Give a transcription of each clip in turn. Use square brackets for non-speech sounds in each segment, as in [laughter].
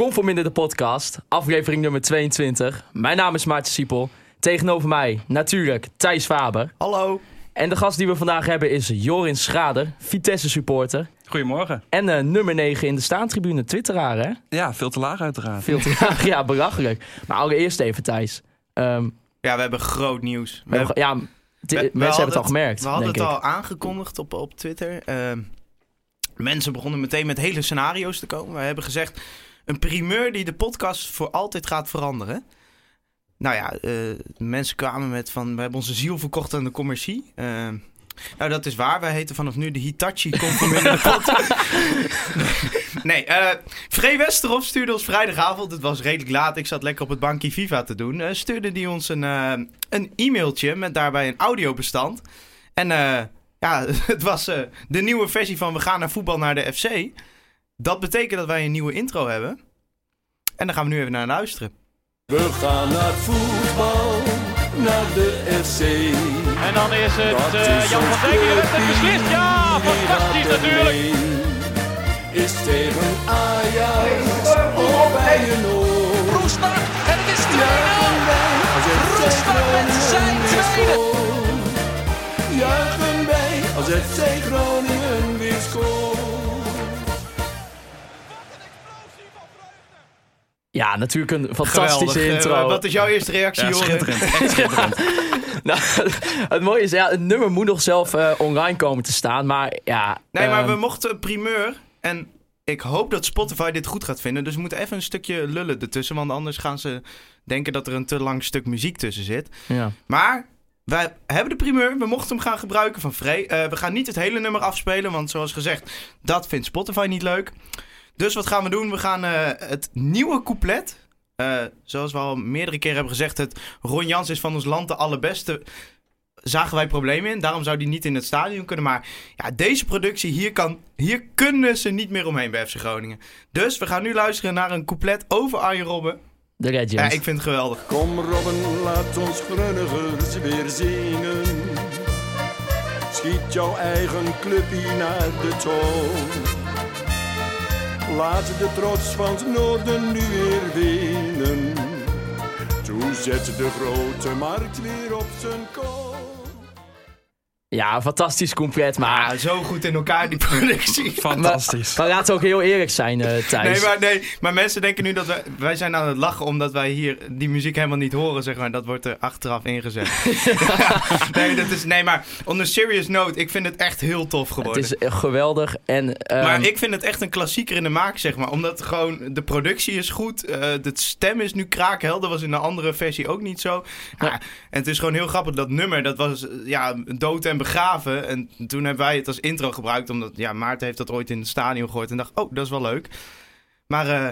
Conforminder de podcast, aflevering nummer 22. Mijn naam is Maarten Siepel. Tegenover mij natuurlijk Thijs Faber. Hallo. En de gast die we vandaag hebben is Jorin Schrader, Vitesse supporter. Goedemorgen. En uh, nummer 9 in de staantribune, twitteraar hè? Ja, veel te laag uiteraard. Veel te laag, ja, belachelijk. Maar allereerst even Thijs. Um, ja, we hebben groot nieuws. We hebben, ja, we, mensen hebben het al gemerkt. We hadden het ik. al aangekondigd op, op Twitter. Uh, mensen begonnen meteen met hele scenario's te komen. We hebben gezegd, een primeur die de podcast voor altijd gaat veranderen. Nou ja, uh, mensen kwamen met van, we hebben onze ziel verkocht aan de commercie. Uh, nou, dat is waar. Wij heten vanaf nu de Hitachi Conforminder [laughs] podcast. [laughs] nee, uh, Free Westerhof stuurde ons vrijdagavond, het was redelijk laat, ik zat lekker op het bankje Viva te doen, uh, stuurde die ons een, uh, een e-mailtje met daarbij een audiobestand. En ja, [laughs] het was de nieuwe versie van We gaan naar voetbal naar de FC. Dat betekent dat wij een nieuwe intro hebben. En daar gaan we nu even naar luisteren. We gaan naar voetbal, naar de FC. En dan is het uh, Jan van Dijk die de wedstrijd beslist. Ja, fantastisch natuurlijk. Is tegen Ajax of bij een. Roestak en het is 2-0. Roestak met zijn tweede. Juichen wij als FC Groningen weer scoort. Ja, natuurlijk een fantastische Geweldig. intro. Wat is jouw eerste reactie, Ja, schitterend. [laughs] Echt schitterend. [laughs] nou, het mooie is, ja, het nummer moet nog zelf uh, online komen te staan. Maar ja. Nee, maar um, we mochten primeur. En ik hoop dat Spotify dit goed gaat vinden. Dus we moeten even een stukje lullen ertussen. Want anders gaan ze denken dat er een te lang stuk muziek tussen zit. Ja. Maar wij hebben de primeur. We mochten hem gaan gebruiken van Frey. Uh, we gaan niet het hele nummer afspelen. Want zoals gezegd, dat vindt Spotify niet leuk. Dus wat gaan we doen? We gaan uh, het nieuwe couplet. Uh, zoals we al meerdere keren hebben gezegd, het Ron Jans is van ons land de allerbeste. Zagen wij problemen in. Daarom zou die niet in het stadion kunnen. Maar ja, deze productie, hier, kan, hier kunnen ze niet meer omheen bij FC Groningen. Dus we gaan nu luisteren naar een couplet over Arjen Robben. De Legend. Ja, ik vind het geweldig. Kom Robben, laat ons Grunnigers weer zingen. Schiet jouw eigen clubje naar de toon. Laat de trots van het noorden nu weer winnen. Toen zet de grote markt weer op zijn kop. Ja, fantastisch compleet, maar... Ja, zo goed in elkaar, die productie. Fantastisch. Maar, maar laten we ook heel eerlijk zijn, uh, Thijs. Nee maar, nee, maar mensen denken nu dat wij... Wij zijn aan het lachen omdat wij hier die muziek helemaal niet horen, zeg maar. Dat wordt er achteraf ingezet. [laughs] [laughs] nee, dat is, nee, maar on a serious note, ik vind het echt heel tof geworden. Het is geweldig en... Um... Maar ik vind het echt een klassieker in de maak, zeg maar. Omdat gewoon de productie is goed. Uh, de stem is nu kraakhelder. was in de andere versie ook niet zo. Ja. Ja, en het is gewoon heel grappig. Dat nummer, dat was ja, dood en begraven. En toen hebben wij het als intro gebruikt. Omdat ja, Maarten heeft dat ooit in het stadion gehoord. En dacht, oh, dat is wel leuk. Maar uh,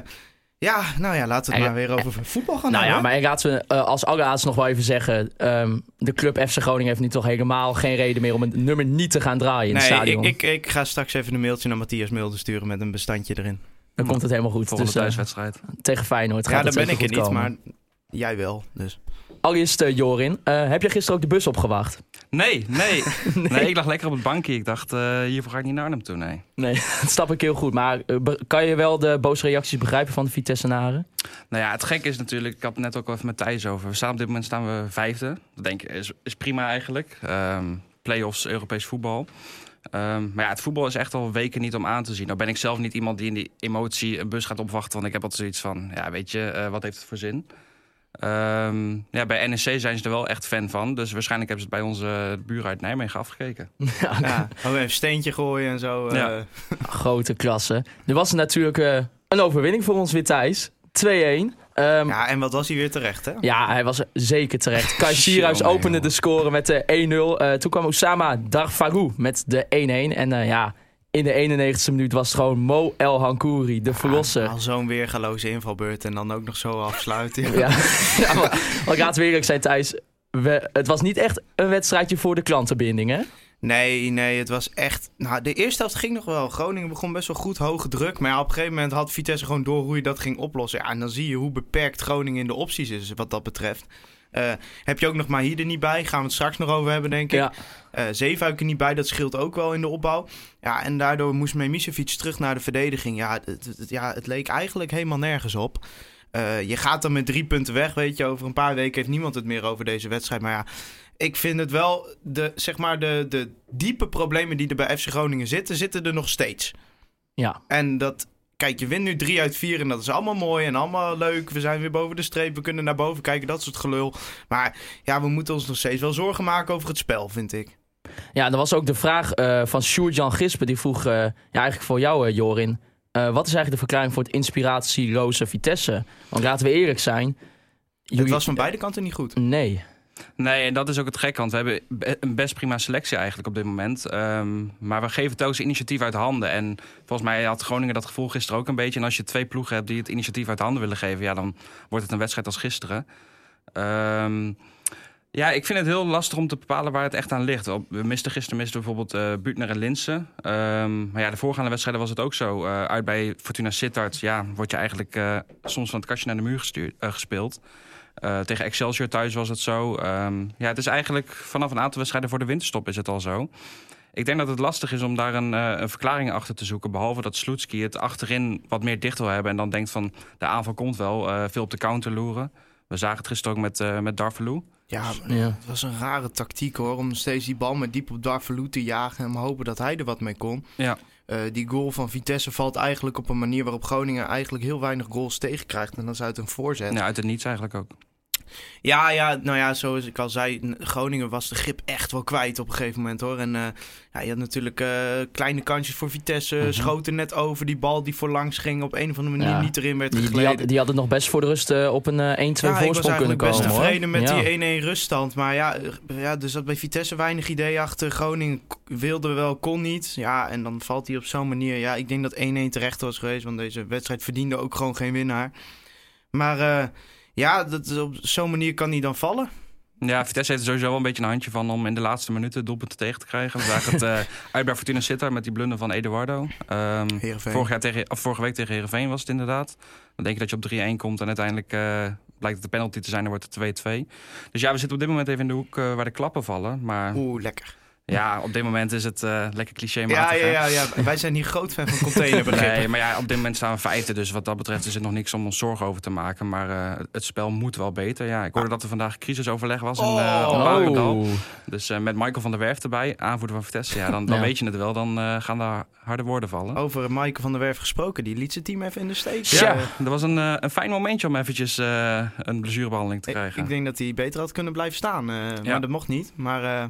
ja, nou ja, laten we het en, maar weer over en, voetbal gaan Nou hebben. ja, maar laten we uh, als allerlaatste nog wel even zeggen. Um, de club FC Groningen heeft nu toch helemaal geen reden meer om een nummer niet te gaan draaien in nee, het stadion. Ik, ik, ik ga straks even een mailtje naar Matthias Mulder sturen met een bestandje erin. Dan komt het helemaal goed. Volgende dus, thuiswedstrijd. Uh, tegen Feyenoord gaat Ja, het daar ben ik er niet, komen. maar jij wel, dus... Allereerst, uh, Jorin, uh, heb je gisteren ook de bus opgewacht? Nee, nee, [laughs] nee. nee. ik lag lekker op het bankje. Ik dacht, uh, hiervoor ga ik niet naar Arnhem toe, nee. Nee, [laughs] dat snap ik heel goed. Maar uh, kan je wel de boze reacties begrijpen van de Vitesse-naren? Nou ja, het gekke is natuurlijk, ik had het net ook even met Thijs over. We staan op dit moment staan we vijfde. Dat denk ik is, is prima eigenlijk. Um, Playoffs, Europees voetbal. Um, maar ja, het voetbal is echt al weken niet om aan te zien. Nou ben ik zelf niet iemand die in die emotie een bus gaat opwachten. Want ik heb altijd zoiets van, ja weet je, uh, wat heeft het voor zin? Um, ja, bij NEC zijn ze er wel echt fan van. Dus waarschijnlijk hebben ze het bij onze buren uit Nijmegen afgekeken. [laughs] Ja, ja ook een steentje gooien en zo. Uh... Ja. [laughs] Grote klasse. Er was natuurlijk uh, een overwinning voor ons weer Thijs. 2-1. Um, ja, en wat was hij weer terecht, hè? Ja, hij was zeker terecht. [laughs] Kai Sierhuis opende de score met de 1-0. Uh, toen kwam Osama Darfagou met de 1-1. En uh, ja, in de 91ste minuut was het gewoon Mo El Hankouri, de verlosser. Ja, al zo'n weergaloze invalbeurt en dan ook nog zo afsluiten. Ja, ja, [laughs] ja maar, maar laten we eerlijk zijn Thijs. We, het was niet echt een wedstrijdje voor de klantenbinding, hè? Nee, nee, het was echt... Nou, de eerste helft ging nog wel. Groningen begon best wel goed, hoge druk. Maar ja, op een gegeven moment had Vitesse gewoon door hoe je dat ging oplossen. Ja, en dan zie je hoe beperkt Groningen in de opties is wat dat betreft. Eh, heb je ook nog Mahide niet bij? Gaan we het straks nog over hebben, denk ik. Ja. Er niet bij, dat scheelt ook wel in de opbouw. Ja, en daardoor moest Memisevic terug naar de verdediging. Ja, het, het- ja, het leek eigenlijk helemaal nergens op. Eh, je gaat dan met drie punten weg, weet je. Over een paar weken heeft niemand het meer over deze wedstrijd. Maar ja, ik vind het wel, de, zeg maar, de, de diepe problemen die er bij FC Groningen zitten, zitten er nog steeds. Ja. En dat, kijk, je wint nu drie uit vier en dat is allemaal mooi en allemaal leuk. We zijn weer boven de streep, we kunnen naar boven kijken, dat soort gelul. Maar ja, we moeten ons nog steeds wel zorgen maken over het spel, vind ik. Ja, en er was ook de vraag eh, van Sjoerd-Jan Gispen. Die vroeg, eh, ja, eigenlijk voor jou, eh, Jorin. Wat is eigenlijk de verklaring voor het inspiratieloze Vitesse? Want laten we eerlijk zijn. Het was van beide kanten niet goed. Nee. Nee, en dat is ook het gekke, want we hebben be- een best prima selectie eigenlijk op dit moment. Ehm, maar we geven telkens initiatief uit handen. En volgens mij had Groningen dat gevoel gisteren ook een beetje. En als je twee ploegen hebt die het initiatief uit handen willen geven... ja, dan wordt het een wedstrijd als gisteren. Ehm, ja, ik vind het heel lastig om te bepalen waar het echt aan ligt. We misten gisteren misten bijvoorbeeld eh Buutner en Linsen. Ehm, maar ja, de voorgaande wedstrijden was het ook zo. Eh, uit bij Fortuna Sittard, ja, word je eigenlijk eh, soms van het kastje naar de muur gestuurd, gespeeld. Tegen Excelsior thuis was het zo. Ehm, ja, het is eigenlijk vanaf een aantal wedstrijden voor de winterstop is het al zo. Ik denk dat het lastig is om daar een, een verklaring achter te zoeken. Behalve dat Sloetski het achterin wat meer dicht wil hebben. En dan denkt van de aanval komt wel. veel op de counter loeren. We zagen het gisteren ook met, eh met Darvalu. Ja, het was een rare tactiek hoor. Om steeds die bal met diep op Darvalu te jagen. En hopen dat hij er wat mee kon. Ja. Eh, die goal van Vitesse valt eigenlijk op een manier waarop Groningen eigenlijk heel weinig goals tegenkrijgt. En dat is uit een voorzet. Ja, uit het niets eigenlijk ook. Ja, ja, nou ja, zoals ik al zei, Groningen was de grip echt wel kwijt op een gegeven moment hoor. En eh, ja, je had natuurlijk eh, kleine kansjes voor Vitesse, Mhm. schoten net over. Die bal die voorlangs ging op een of andere manier Ja. niet erin werd Die, die, gegleden. had, die had het nog best voor de rust eh, op een eh, 1-2 ja, ik was voorsprong kunnen eigenlijk best komen. tevreden hoor. met Ja. die 1-1 ruststand. Maar ja, ja, er zat bij Vitesse weinig idee achter. Groningen wilde wel, kon niet. Ja, en dan valt hij op zo'n manier. Ja, ik denk dat 1-1 terecht was geweest. Want deze wedstrijd verdiende ook gewoon geen winnaar. Maar ja, dat, op zo'n manier kan hij dan vallen. Ja, Vitesse heeft er sowieso wel een beetje een handje van om in de laatste minuten doelpunten tegen te krijgen. We zagen het [laughs] eh, uit bij Fortuna Sittard met die blunder van Eduardo. Ehm, vorig jaar tegen, of vorige week tegen Heerenveen was het inderdaad. Dan denk je dat je op 3-1 komt en uiteindelijk eh, blijkt het de penalty te zijn. Dan wordt het 2-2. Dus ja, we zitten op dit moment even in de hoek eh, waar de klappen vallen. Maar Oeh, lekker. Ja, op dit moment is het eh, lekker cliché Ja, ja, ja, ja. Wij zijn hier groot fan van containerbegrippen. Nee, maar ja, op dit moment staan we vijfde. Dus wat dat betreft is het nog niks om ons zorgen over te maken. Maar eh, het spel moet wel beter. Ja, ik hoorde dat er vandaag crisisoverleg was in, eh Barendal. Oh. Dus eh, met Michael van der Werf erbij, aanvoerder van Vitesse. Ja, dan, dan Ja. weet je het wel. Dan eh, gaan daar harde woorden vallen. Over Maaike van der Werf gesproken. Die liet zijn team even in de steek. Ja. Dat was een, een fijn momentje om eventjes eh, een blessurebehandeling te ik, krijgen. ik denk dat hij beter had kunnen blijven staan. eh, Ja. Maar dat mocht niet. Maar eh,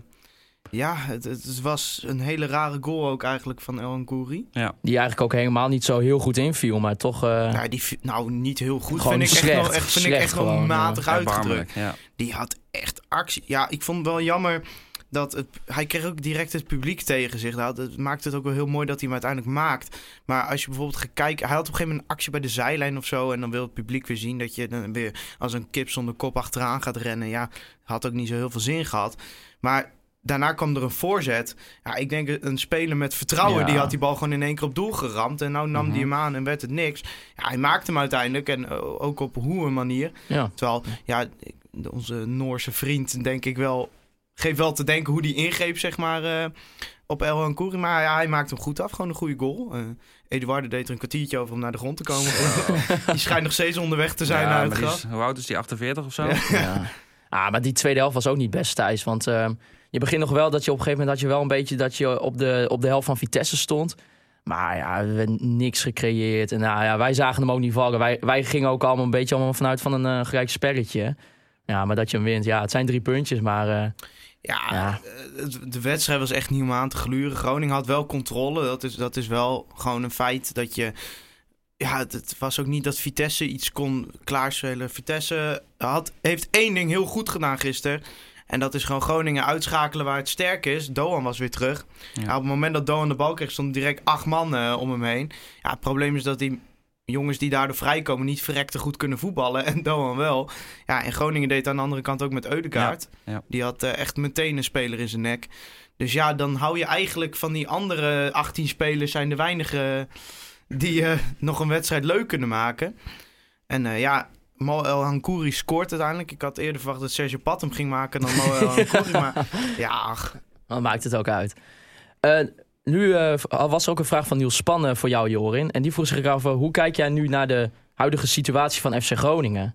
ja, het, het was een hele rare goal ook eigenlijk van El Nkouri. Die eigenlijk ook helemaal niet zo heel goed inviel. Maar toch... eh, Ja, die, nou, niet heel goed. Gewoon vind ik echt slecht. wel, echt, vind ik Slecht echt wel gewoon, matig uitgedrukt. Ja. Die had echt actie. Ja, ik vond het wel jammer dat het, hij kreeg ook direct het publiek tegen zich. Dat maakt het ook wel heel mooi dat hij hem uiteindelijk maakt. Maar als je bijvoorbeeld gaat kijken, hij had op een gegeven moment een actie bij de zijlijn of zo. En dan wil het publiek weer zien dat je dan weer als een kip zonder kop achteraan gaat rennen. Ja, had ook niet zo heel veel zin gehad. Maar daarna kwam er een voorzet. Ja, ik denk een speler met vertrouwen, Ja. die had die bal gewoon in één keer op doel geramd. En nou nam Mhm. die hem aan en werd het niks. Ja, hij maakte hem uiteindelijk en eh, ook op hoe een manier. ja. Terwijl, ja, onze Noorse vriend, denk ik wel, geeft wel te denken hoe die ingreep, zeg maar, eh, op El Nkouri. Maar ja, hij maakt hem goed af, gewoon een goede goal. Eh Eduardo deed er een kwartiertje over om naar de grond te komen. [laughs] die schijnt nog steeds onderweg te zijn Ja, naar maar het gras. is, hoe oud is die? 48 of zo? Ja. Ja. Ah, maar die tweede helft was ook niet best, Thijs. Want ehm, je begint nog wel dat je op een gegeven moment... dat je wel een beetje dat je op de, op de helft van Vitesse stond. Maar ja, er werd niks gecreëerd. En nou ja, wij zagen hem ook niet vallen. Wij, wij gingen ook allemaal een beetje allemaal vanuit van een eh gelijk spelletje. Ja, maar dat je hem wint. Ja, het zijn drie puntjes, maar... eh, Ja, Ja. eh, de wedstrijd was echt niet om aan te gluren. Groningen had wel controle. Dat is, dat is wel gewoon een feit dat je... Ja, het, het was ook niet dat Vitesse iets kon klaarspelen. Vitesse had, heeft één ding heel goed gedaan gisteren. En dat is gewoon Groningen uitschakelen waar het sterk is. Doan was weer terug. Ja. Op het moment dat Doan de bal kreeg, stonden direct acht man eh, om hem heen. Ja, het probleem is dat die jongens die daardoor vrijkomen niet verrekte goed kunnen voetballen. [laughs] En Doan wel. Ja, en Groningen deed aan de andere kant ook met Eudegaard. Ja, ja. Die had eh, echt meteen een speler in zijn nek. Dus ja, dan hou je eigenlijk van die andere 18 spelers... zijn de weinige die eh, nog een wedstrijd leuk kunnen maken. En ja, Mo El Hankouri scoort uiteindelijk. Ik had eerder verwacht dat Sergio Pat hem ging maken dan Mo El [laughs] Hankouri. maar ja, ach, Dan maakt het ook uit. Eh, nu eh, was er ook een vraag van Niels Spannen voor jou, Jorin. En die vroeg zich af, eh, hoe kijk jij nu naar de huidige situatie van FC Groningen?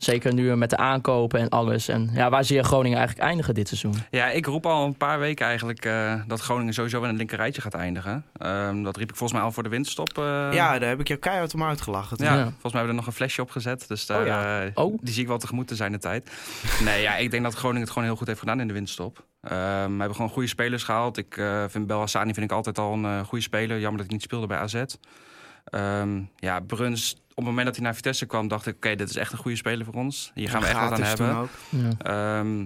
Zeker nu met de aankopen en alles. En ja, waar zie je Groningen eigenlijk eindigen dit seizoen? Ja, ik roep al een paar weken eigenlijk eh, dat Groningen sowieso in het linkerrijtje gaat eindigen. Ehm, dat riep ik volgens mij al voor de winterstop. eh. ja, daar heb ik jou keihard om uitgelachen. Ja, Ja. volgens mij hebben we er nog een flesje op gezet. Dus daar, Oh ja. eh, Oh. die zie ik wel tegemoet te zijn de tijd. [laughs] nee, ja, ik denk dat Groningen het gewoon heel goed heeft gedaan in de winterstop. Ehm, we hebben gewoon goede spelers gehaald. Ik eh, vind Bel Hassani vind ik altijd al een eh, goede speler. Jammer dat hij niet speelde bij AZ. Ehm, ja, Bruns, op het moment dat hij naar Vitesse kwam, dacht ik... oké, dit is echt een goede speler voor ons. Hier gaan we echt wat aan hebben. ook. Ja. Ehm,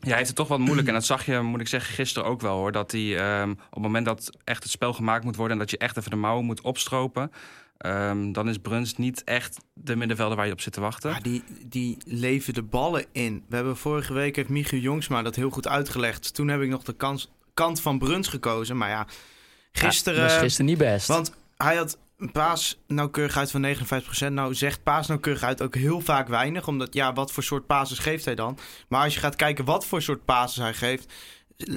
ja, hij heeft het toch wat moeilijk. En dat zag je, moet ik zeggen, gisteren ook wel hoor. Dat hij ehm, op het moment dat echt het spel gemaakt moet worden en dat je echt even de mouwen moet opstropen. ehm, dan is Bruns niet echt de middenvelder waar je op zit te wachten. Ja, die, die leven de ballen in. We hebben vorige week, heeft Michiel Jongsma dat heel goed uitgelegd. Toen heb ik nog de kans, kant van Bruns gekozen. Maar ja, gisteren... Ja, dat was gisteren niet best. Want hij had een paasnauwkeurigheid van 59%. Nou zegt paasnauwkeurigheid ook heel vaak weinig. Omdat, ja, wat voor soort pases geeft hij dan? Maar als je gaat kijken wat voor soort pases hij geeft...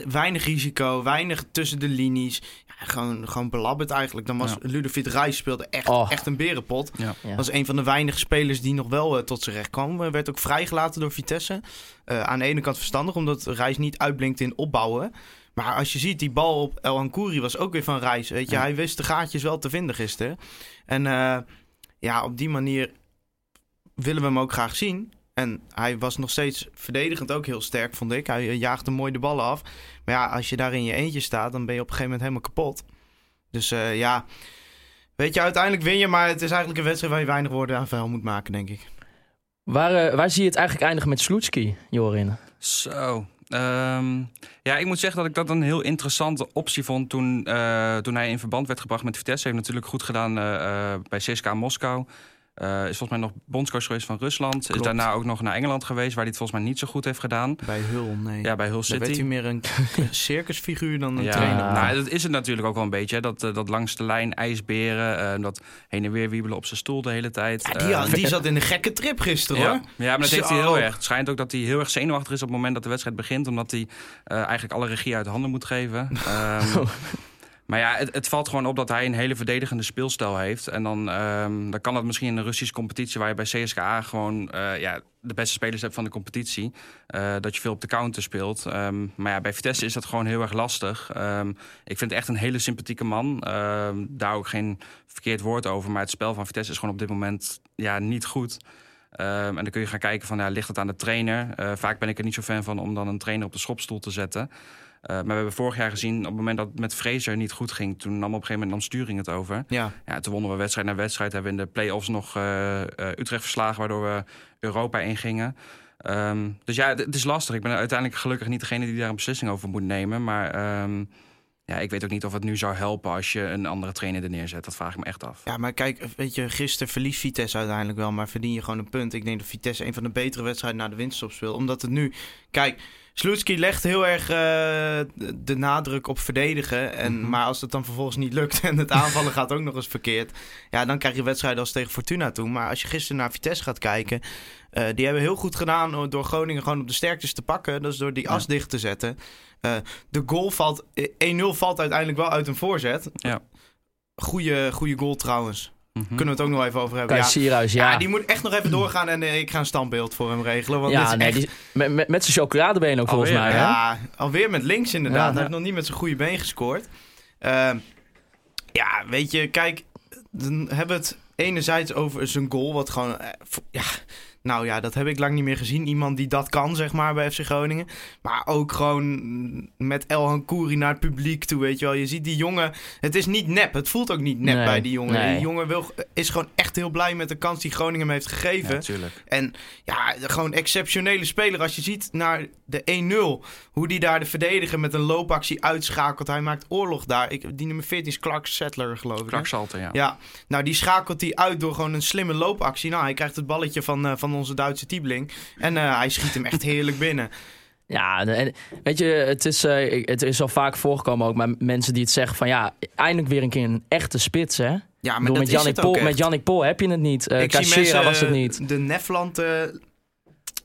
Weinig risico, weinig tussen de linies. Ja, gewoon, gewoon belabberd eigenlijk. Dan was Ja. Ludovic Reis speelde echt, Oh. echt een berenpot. Ja. Ja. Was een van de weinige spelers die nog wel eh, tot zijn recht kwam. Eh, werd ook vrijgelaten door Vitesse. Eh, aan de ene kant verstandig, omdat Reis niet uitblinkt in opbouwen. Maar als je ziet, die bal op El Hankouri was ook weer van Reis. Weet je, Ja. hij wist de gaatjes wel te vinden gisteren. En eh, ja, op die manier willen we hem ook graag zien. En hij was nog steeds verdedigend ook heel sterk, vond ik. Hij eh, jaagde mooi de ballen af. Maar ja, als je daar in je eentje staat, dan ben je op een gegeven moment helemaal kapot. Dus eh, ja, weet je, uiteindelijk win je. Maar het is eigenlijk een wedstrijd waar je weinig woorden aan vuil moet maken, denk ik. Waar, waar zie je het eigenlijk eindigen met Sloetski, Jorin? Zo. Ehm, ja, ik moet zeggen dat ik dat een heel interessante optie vond toen, eh, toen hij in verband werd gebracht met Vitesse. Heeft natuurlijk goed gedaan eh, eh, bij CSKA Moskou. Eh, is volgens mij nog bondscoach geweest van Rusland. Is daarna ook nog naar Engeland geweest, waar hij het volgens mij niet zo goed heeft gedaan. Bij Hull, nee. Ja, bij Hull Dan City. werd hij meer een [laughs] circusfiguur dan een ja, trainer. Nou, dat is het natuurlijk ook wel een beetje. hè. Dat, eh, dat langs de lijn ijsberen, eh, dat heen en weer wiebelen op zijn stoel de hele tijd. Ja, die, had- die [laughs] zat in een gekke trip gisteren, ja. hoor. ja, maar dat heeft hij heel erg. Het schijnt ook dat hij heel erg zenuwachtig is op het moment dat de wedstrijd begint. Omdat hij eigenlijk alle regie uit handen moet geven. [laughs] Ehm, maar ja, het, het valt gewoon op dat hij een hele verdedigende speelstijl heeft. En dan, ehm, dan kan dat misschien in een Russische competitie... waar je bij CSKA gewoon eh, ja, de beste spelers hebt van de competitie. eh, dat je veel op de counter speelt. Ehm, maar ja, bij Vitesse is dat gewoon heel erg lastig. Ehm, ik vind het echt een hele sympathieke man. Daar ook geen verkeerd woord over. Maar het spel van Vitesse is gewoon op dit moment ja, niet goed. En dan kun je gaan kijken van, ja, ligt het aan de trainer? Eh, vaak ben ik er niet zo fan van om dan een trainer op de schopstoel te zetten. Eh, maar we hebben vorig jaar gezien, op het moment dat het met Fraser niet goed ging... toen nam op een gegeven moment nam Sturing het over. Ja, Ja, toen wonnen we wedstrijd na wedstrijd. Hebben we in de play-offs nog eh, eh, Utrecht verslagen... waardoor we Europa ingingen. Ehm, dus ja, het, is lastig. Ik ben uiteindelijk gelukkig niet degene die daar een beslissing over moet nemen. Maar ehm, ja, ik weet ook niet of het nu zou helpen als je een andere trainer er neerzet. Dat vraag ik me echt af. ja, maar kijk, weet je, gisteren verliest Vitesse uiteindelijk wel, maar verdien je gewoon een punt. Ik denk dat Vitesse een van de betere wedstrijden na de winststop speelt. Omdat het nu, kijk, Sloetski legt heel erg eh, de nadruk op verdedigen. En, Mhm. Maar als het dan vervolgens niet lukt [laughs] en het aanvallen gaat ook nog eens verkeerd. Ja, dan krijg je wedstrijden als tegen Fortuna toe. Maar als je gisteren naar Vitesse gaat kijken, eh, die hebben heel goed gedaan door Groningen gewoon op de sterktes te pakken. Dat is door die Ja. as dicht te zetten. Eh, de goal valt, eh, 1-0 valt uiteindelijk wel uit een voorzet. Ja. Goeie, goeie goal trouwens. Mhm. Kunnen we het ook nog even over hebben. Kai Ja. Sierhuis, Ja. ja. die moet echt nog even doorgaan en eh, ik ga een standbeeld voor hem regelen. Want ja, dit is nee, echt, die, met, met, met zijn chocoladebeen ook volgens mij. Hè? ja, alweer met links inderdaad. Ja, Hij heeft nog niet met zijn goede been gescoord. Ehm, ja, weet je, kijk, dan hebben we het enerzijds over zijn goal, wat gewoon, eh, ja, nou ja, dat heb ik lang niet meer gezien. Iemand die dat kan, zeg maar, bij FC Groningen. Maar ook gewoon met El Hankouri naar het publiek toe, weet je wel. Je ziet die jongen, het is niet nep. Het voelt ook niet nep Nee, bij die jongen. nee. Die jongen wil, is gewoon echt heel blij met de kans die Groningen hem heeft gegeven. Ja, natuurlijk. En ja, gewoon exceptionele speler. Als je ziet naar de 1-0, hoe die daar de verdediger met een loopactie uitschakelt. Hij maakt oorlog daar. Ik, die nummer 14 is Clark Settler, geloof ik. hè? Kraksalter, ja. Ja, nou die schakelt hij uit door gewoon een slimme loopactie. Nou, hij krijgt het balletje van, eh, van onze Duitse Tiebling. En eh, hij schiet hem echt heerlijk binnen. [laughs] Ja, en weet je, het is, eh, het is al vaak voorgekomen ook met mensen die het zeggen van ja, eindelijk weer een keer een echte spits, hè? Ja, maar bedoel, met, Jannik Pol, met. Jannik Pol heb je het niet. Uh, Cachera mensen was het eh, niet. de Nefland eh,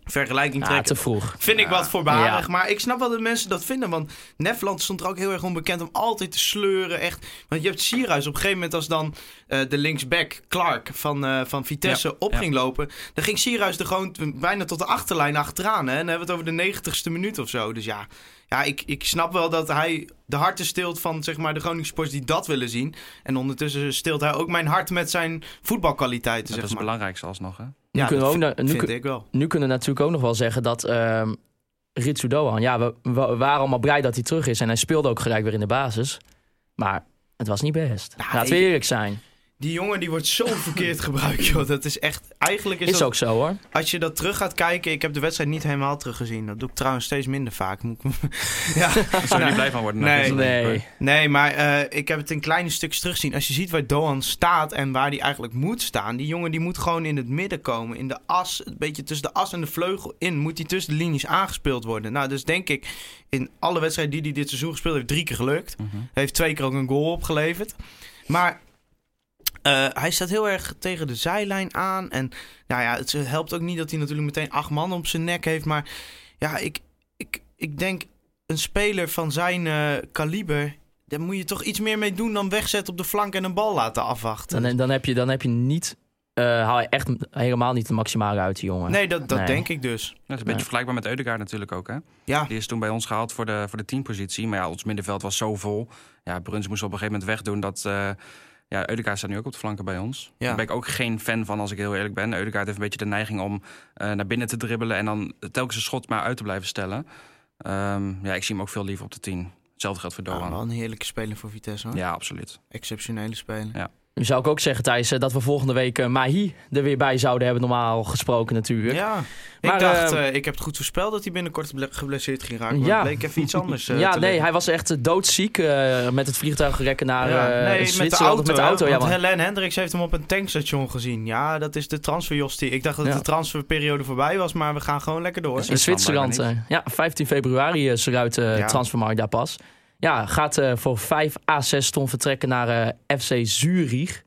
vergelijking Ja, trekken. te vroeg. Vind ik wat voorbarig. Ja. Maar ik snap wel dat mensen dat vinden. Want Nefland stond er ook heel erg onbekend om altijd te sleuren. Echt. Want je hebt Sierhuis op een gegeven moment als dan eh, de linksback Clark van, eh, van Vitesse Ja, op ja. ging lopen. Dan ging Sierhuis er gewoon bijna tot de achterlijn achteraan. Hè? En dan hebben we het over de negentigste minuut of zo. Dus ja, ja ik, ik snap wel dat hij de harten stilt van zeg maar, de Groningen sports die dat willen zien. En ondertussen stilt hij ook mijn hart met zijn voetbalkwaliteiten. Dat zeg is het belangrijkste alsnog, hè? Ja, kunnen we ook nu vind kun- ik wel. Nu kunnen we natuurlijk ook nog wel zeggen dat ehm Ritsu Doan... Ja, we, we waren allemaal blij dat hij terug is. En hij speelde ook gelijk weer in de basis. Maar het was niet best. Nou, Laten we eerlijk zijn. Die jongen die wordt zo verkeerd [laughs] gebruikt, joh. Dat is echt... Eigenlijk is, Is dat... ook zo hoor. Als je dat terug gaat kijken... Ik heb de wedstrijd niet helemaal teruggezien. Dat doe ik trouwens steeds minder vaak. Moet ik... [laughs] ja. Daar zou je niet blij van worden. Nee. Nee. Nee, maar eh, ik heb het in kleine stukjes teruggezien. Als je ziet waar Doan staat en waar hij eigenlijk moet staan. Die jongen die moet gewoon in het midden komen. In de as, een beetje tussen de as en de vleugel in. Moet hij tussen de linies aangespeeld worden. Nou, dus denk ik in alle wedstrijden die hij dit seizoen gespeeld heeft... drie keer gelukt. Mhm. Heeft twee keer ook een goal opgeleverd. Maar eh, hij staat heel erg tegen de zijlijn aan. En nou ja, het helpt ook niet dat hij natuurlijk meteen acht man op zijn nek heeft. Maar ja, ik, ik, ik denk een speler van zijn eh, kaliber... daar moet je toch iets meer mee doen dan wegzetten op de flank en een bal laten afwachten. Dan, dan, heb, je, dan heb je niet... eh, haal je echt helemaal niet de maximale uit die jongen. nee, dat, dat Nee. denk ik dus. Dat is een beetje Nee. vergelijkbaar met Eudegaard natuurlijk ook, hè? Ja, Die is toen bij ons gehaald voor de, voor de teampositie. Maar ja, ons middenveld was zo vol. Ja, Bruns moest op een gegeven moment wegdoen dat... ja, Eudegaard staat nu ook op de flanken bij ons. Ja. Daar ben ik ook geen fan van, als ik heel eerlijk ben. Eudegaard heeft een beetje de neiging om eh, naar binnen te dribbelen... en dan telkens een schot maar uit te blijven stellen. Ehm, ja, ik zie hem ook veel liever op de 10. Hetzelfde geldt voor nou, Doan. wel een heerlijke speler voor Vitesse hoor. ja, absoluut. Exceptionele speler. Nu zou ik ook zeggen, Thijs, eh, dat we volgende week eh, Mahi er weer bij zouden hebben. Normaal gesproken natuurlijk. Ja, Maar, ik dacht, eh, eh, ik heb het goed voorspeld dat hij binnenkort ble- geblesseerd ging raken. Maar Ja. het bleek even iets anders [laughs] ja, te nee, hij was echt doodziek eh, met het vliegtuig rekken naar Ja, eh, nee, met de Zwitserland. auto. met de auto. hè? Ja, Want man. Helen Hendricks heeft hem op een tankstation gezien. Ja, dat is de transferjostie. Ik dacht dat Ja. de transferperiode voorbij was, maar we gaan gewoon lekker door. In Zwitserland Zwitserland, ja, 15 februari is er uit de Ja. transfermarkt daar pas. Ja, gaat eh, voor 5 à 6 ton vertrekken naar eh, FC Zurich.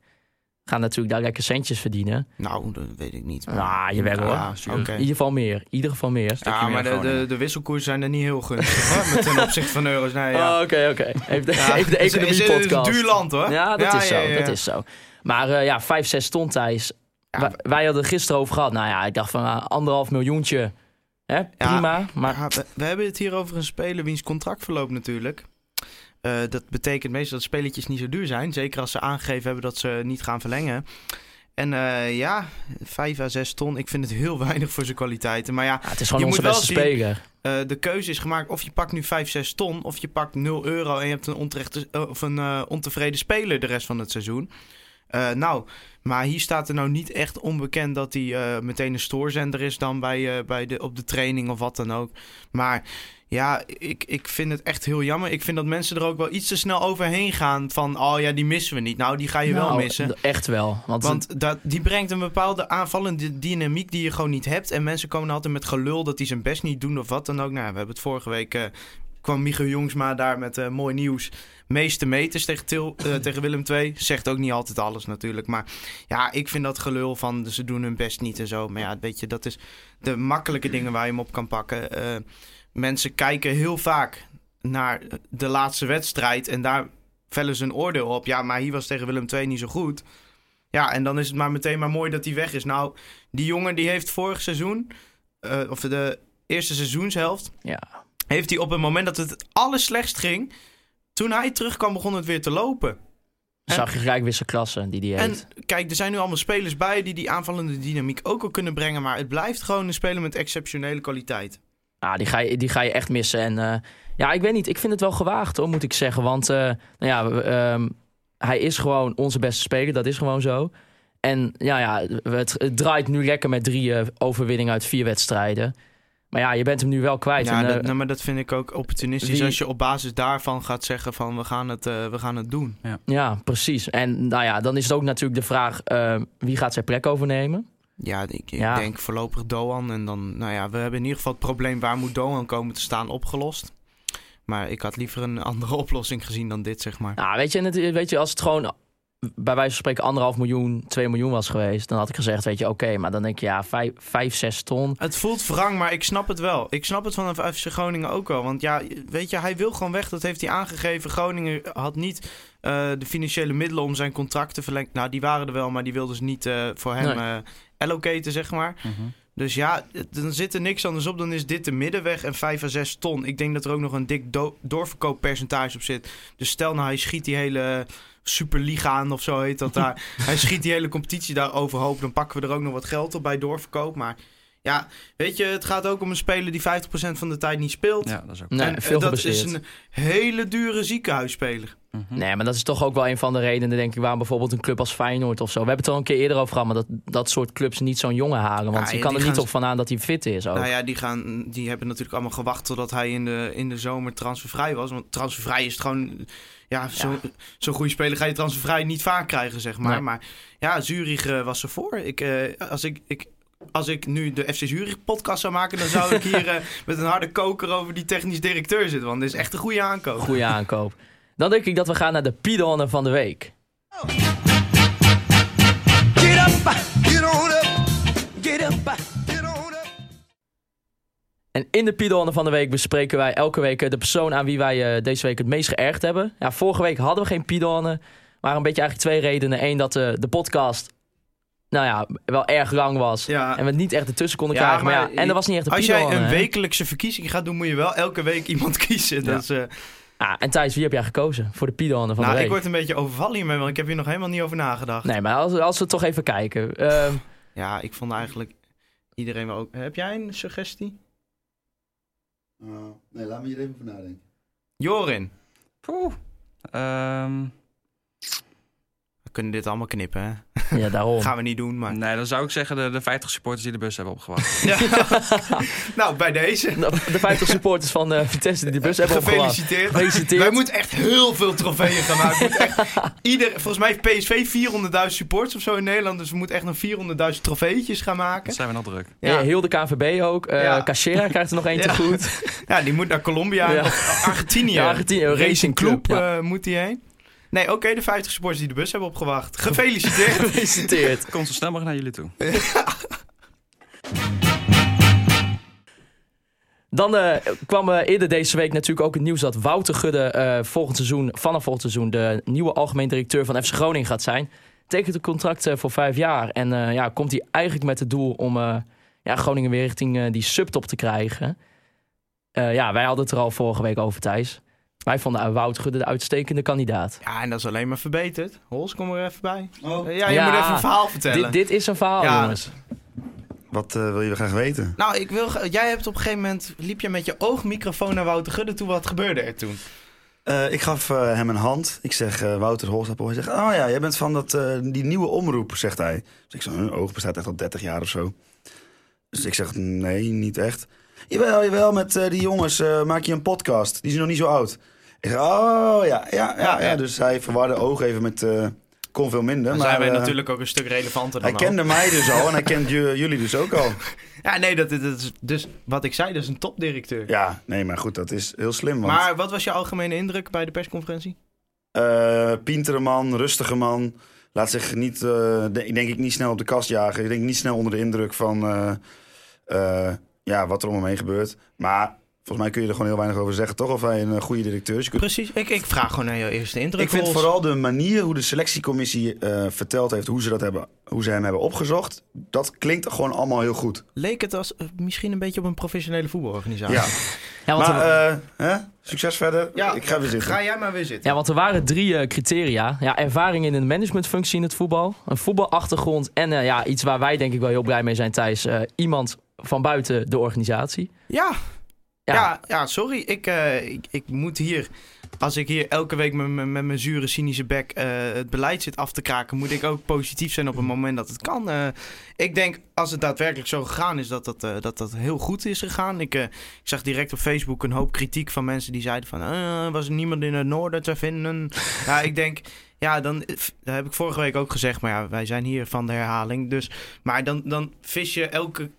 Gaan natuurlijk daar lekker centjes verdienen. Nou, dat weet ik niet. Ja, jawel, hoor. Ja, oké. In ieder geval meer. In ieder geval meer. Ja, meer maar de, de, de wisselkoers zijn er niet heel gunstig hoor, met ten opzichte van euro's. Nee, ja. Oh, Oké, oké. Even de, Ja, even de het is- het is economie-podcast. een duur land hoor. Ja, dat is zo. ja, ja. Dat is zo. Maar eh, ja, 5, 6 ton, Thijs. Ja, Wij, wij hadden het gisteren over gehad. Nou ja, ik dacht van ah, anderhalf miljoentje. Hè, prima. maar Ja, we, we hebben het hier over een speler wiens contract verloopt natuurlijk. Eh, dat betekent meestal dat spelletjes niet zo duur zijn. Zeker als ze aangegeven hebben dat ze niet gaan verlengen. En eh, ja, 5 à 6 ton. Ik vind het heel [laughs] weinig voor zijn kwaliteiten. Maar ja, ja, het is gewoon je onze moet wel beste zien- speler. eh, de keuze is gemaakt of je pakt nu 5, 6 ton... of je pakt 0 euro en je hebt een, onterechte, of een ontevreden speler de rest van het seizoen. Eh, nou, maar hier staat er nou niet echt onbekend dat hij eh, meteen een stoorzender is dan bij, eh, bij de, op de training of wat dan ook. Maar ja, ik, ik vind het echt heel jammer. Ik vind dat mensen er ook wel iets te snel overheen gaan van... oh ja, die missen we niet. Nou, die ga je wel Nou, missen. Echt wel. Want, Want dat, die brengt een bepaalde aanvallende dynamiek die je gewoon niet hebt. En mensen komen altijd met gelul dat die zijn best niet doen of wat dan ook. Nou, we hebben het vorige week... kwam Michiel Jongsma daar met eh, mooi nieuws. Meeste meters tegen, Til, eh, [laughs] tegen Willem II. Zegt ook niet altijd alles natuurlijk. Maar ja, ik vind dat gelul van ze doen hun best niet en zo. Maar ja, weet je, dat is de makkelijke dingen waar je hem op kan pakken. Eh, mensen kijken heel vaak naar de laatste wedstrijd. En daar vellen ze een oordeel op. Ja, maar hier was tegen Willem II niet zo goed. Ja, en dan is het maar meteen maar mooi dat hij weg is. Nou, die jongen die heeft vorig seizoen, of de eerste seizoenshelft, ja. Heeft hij op het moment dat het het allerslechtst ging, toen hij terugkwam begon het weer te lopen. zag je gelijk weer zijn klasse die die En heeft. kijk, er zijn nu allemaal spelers bij die die aanvallende dynamiek ook al kunnen brengen, maar het blijft gewoon een speler met exceptionele kwaliteit. Ah, die, ga je, die ga je echt missen. En eh, ja, ik weet niet. Ik vind het wel gewaagd hoor, moet ik zeggen. Want eh, nou ja, ehm, hij is gewoon onze beste speler. Dat is gewoon zo. En ja, ja het, het draait nu lekker met drie eh, overwinningen uit vier wedstrijden. Maar ja, je bent hem nu wel kwijt. Ja, en, eh, nou, maar dat vind ik ook opportunistisch wie- als je op basis daarvan gaat zeggen van we gaan het, eh, we gaan het doen. ja, precies. En nou ja, dan is het ook natuurlijk de vraag... eh, wie gaat zijn plek overnemen? Ja, ik, ik Ja. denk voorlopig Doan. En dan, nou ja, we hebben in ieder geval het probleem waar moet Doan komen te staan opgelost. Maar ik had liever een [laughs] andere oplossing gezien dan dit, zeg maar. Nou, weet je, en het, weet je als het gewoon... bij wijze van spreken anderhalf miljoen, 2 miljoen was geweest, dan had ik gezegd, weet je, oké, maar dan denk je, ja, 5, 5 6 ton. Het voelt wrang, maar ik snap het wel. Ik snap het van FC Groningen ook wel. Want ja, weet je, hij wil gewoon weg. Dat heeft hij aangegeven. Groningen had niet uh, de financiële middelen om zijn contract te verlengen. Nou, die waren er wel, maar die wilden ze niet uh, voor hem nee. uh, allocaten, zeg maar. Mm -hmm. Dus ja, dan zit er niks anders op. Dan is dit de middenweg en 5 à 6 ton. Ik denk dat er ook nog een dik do doorverkooppercentage op zit. Dus stel nou, hij schiet die hele Superliga aan of zo heet dat daar. [laughs] hij schiet die hele competitie daar overhoop. Dan pakken we er ook nog wat geld op bij doorverkoop. Maar ja, weet je, het gaat ook om een speler die 50% van de tijd niet speelt. Ja, dat is ook Nee, en veel dat is een hele dure ziekenhuisspeler. Nee, maar dat is toch ook wel een van de redenen, denk ik, waarom bijvoorbeeld een club als Feyenoord of zo. We hebben het al een keer eerder over gehad, maar dat, dat soort clubs niet zo'n jongen halen. Want Ja, je ja, kan er niet gaan op van aan dat hij fit is. Ook. Nou ja, die, gaan, die hebben natuurlijk allemaal gewacht totdat hij in de, in de zomer transfervrij was. Want transfervrij is het gewoon... Ja, zo'n zo goede speler ga je transfervrij niet vaak krijgen, zeg maar. Nee. Maar ja, Zurich eh, was ervoor. Ik, eh, als, ik, ik, als ik nu de FC Zurich podcast zou maken... dan zou ik [laughs] hier eh, met een harde koker over die technisch directeur zitten. Want dit is echt een goede aankoop. Goeie aankoop. Dan denk ik dat we gaan naar de Pidonne van de week. Get up, get on up, get up, get on up. En in de Pidonne van de week bespreken wij elke week eh, de persoon aan wie wij eh, deze week het meest geërgerd hebben. Ja, vorige week hadden we geen Pidonne. Maar een beetje eigenlijk twee redenen. Eén, dat eh, de podcast nou ja, wel erg lang was. Ja. En we niet echt ertussen konden Ja, krijgen. Maar, ja, en er was niet echt een Als jij een hè? wekelijkse verkiezing gaat doen... moet je wel elke week [laughs] iemand kiezen. Ja. Dat is, Ah, en Thijs, wie heb jij gekozen voor de Pidonne van nou, de ik week? word een beetje overvallen hiermee... want ik heb hier nog helemaal niet over nagedacht. Nee, maar als, als we toch even kijken. Ehm, [laughs] Ja, ik vond eigenlijk iedereen wel ook... Heb jij een suggestie? Uh, nee, laat me hier even over nadenken. Jorin. Poeh. Ehm, We kunnen dit allemaal knippen, hè? [laughs] ja, daarom. Gaan we niet doen, maar... nee, dan zou ik zeggen de, de 50 supporters die de bus hebben opgewacht. [laughs] Ja. [laughs] nou, bij deze. De 50 supporters van eh Vitesse die de bus hebben opgewacht. Gefeliciteerd. Gefeliciteerd. Wij moeten echt heel veel trofeeën gaan maken. Echt ieder, volgens mij heeft PSV 400.000 supporters of zo in Nederland. Dus we moeten echt nog 400.000 trofeetjes gaan maken. Dan zijn we nog druk. Ja. Ja. heel de KNVB ook. Eh Ja. Cachera krijgt er nog eentje Ja. goed. Ja, die moet naar Colombia Argentinië. Ja, Argentinië, Racing Racing Club Club, ja. eh, moet die heen. Nee, oké, de 50 supporters die de bus hebben opgewacht. Gefeliciteerd. [laughs] Gefeliciteerd. Komt zo snel mogelijk naar jullie toe. [laughs] Dan eh, kwam eh, eerder deze week natuurlijk ook het nieuws dat Wouter Gudde eh, volgend seizoen, vanaf volgend seizoen de nieuwe algemeen directeur van FC Groningen gaat zijn. Tekent een contract eh, voor vijf jaar. En eh, ja, komt hij eigenlijk met het doel om eh, ja, Groningen weer richting eh, die subtop te krijgen. Eh, ja, wij hadden het er al vorige week over, Thijs. Wij vonden Wouter Gudde de uitstekende kandidaat. Ja, en dat is alleen maar verbeterd. Hols, kom er even bij. Oh, ja, je Ja, moet even een verhaal vertellen. Dit, dit is een verhaal, Ja. jongens. wat eh, wil je graag weten? Nou, ik wil, jij hebt op een gegeven moment, liep je met je oogmicrofoon naar Wouter Gudde toe. Wat gebeurde er toen? Eh, ik gaf eh, hem een hand. Ik zeg eh, Wouter Holstapel. Hij zegt, oh ja, jij bent van dat, eh, die nieuwe omroep, zegt hij. Dus ik zeg, hun oog bestaat echt al 30 jaar of zo. Dus ik zeg, nee, niet echt. Jawel, jawel, met eh, die jongens eh, maak je een podcast. Die zijn nog niet zo oud. Ik oh ja, ja, ja. Ja. Dus hij verwarde oog even met, eh, kon veel minder. Dan maar zijn wij eh, natuurlijk ook een stuk relevanter dan hij kende mij dus al en hij [laughs] kent ju- jullie dus ook al. [laughs] Ja, nee, dat, dat is dus wat ik zei, dat is een topdirecteur. Ja, nee, maar goed, dat is heel slim. Want Maar wat was je algemene indruk bij de persconferentie? Pintere man, rustige man. Laat zich niet, de- denk ik, niet snel op de kast jagen. Ik denk niet snel onder de indruk van ja, wat er om hem heen gebeurt. Maar volgens mij kun je er gewoon heel weinig over zeggen, toch? Of hij een eh, goede directeur is. Kunt- Precies, ik, ik vraag gewoon naar jouw eerste indruk. Ik vind vooral de manier hoe de selectiecommissie eh, verteld heeft hoe ze, dat hebben, hoe ze hem hebben opgezocht. Dat klinkt gewoon allemaal heel goed. Leek het als eh, misschien een beetje op een professionele voetbalorganisatie? Ja, [laughs] Ja, want, maar hè? succes verder. Ja, ik ga weer zitten. Ga jij maar weer zitten. ja, want er waren drie eh, criteria. Ja, ervaring in een managementfunctie in het voetbal. Een voetbalachtergrond. En eh, ja, iets waar wij denk ik wel heel blij mee zijn, Thijs. eh, iemand van buiten de organisatie. Ja, Ja. ja. ja, sorry. Ik, eh, ik, ik moet hier, als ik hier elke week met, met, met mijn zure, cynische bek eh, het beleid zit af te kraken, moet ik ook positief zijn op het moment dat het kan. Eh, ik denk, als het daadwerkelijk zo gegaan is, dat dat, dat, dat heel goed is gegaan. Ik, ik zag direct op Facebook een hoop kritiek van mensen die zeiden van, was er niemand in het noorden te vinden? [laughs] ja, ik denk... Ja, dan, dat heb ik vorige week ook gezegd, maar ja, wij zijn hier van de herhaling. Dus, maar dan, dan vis je elke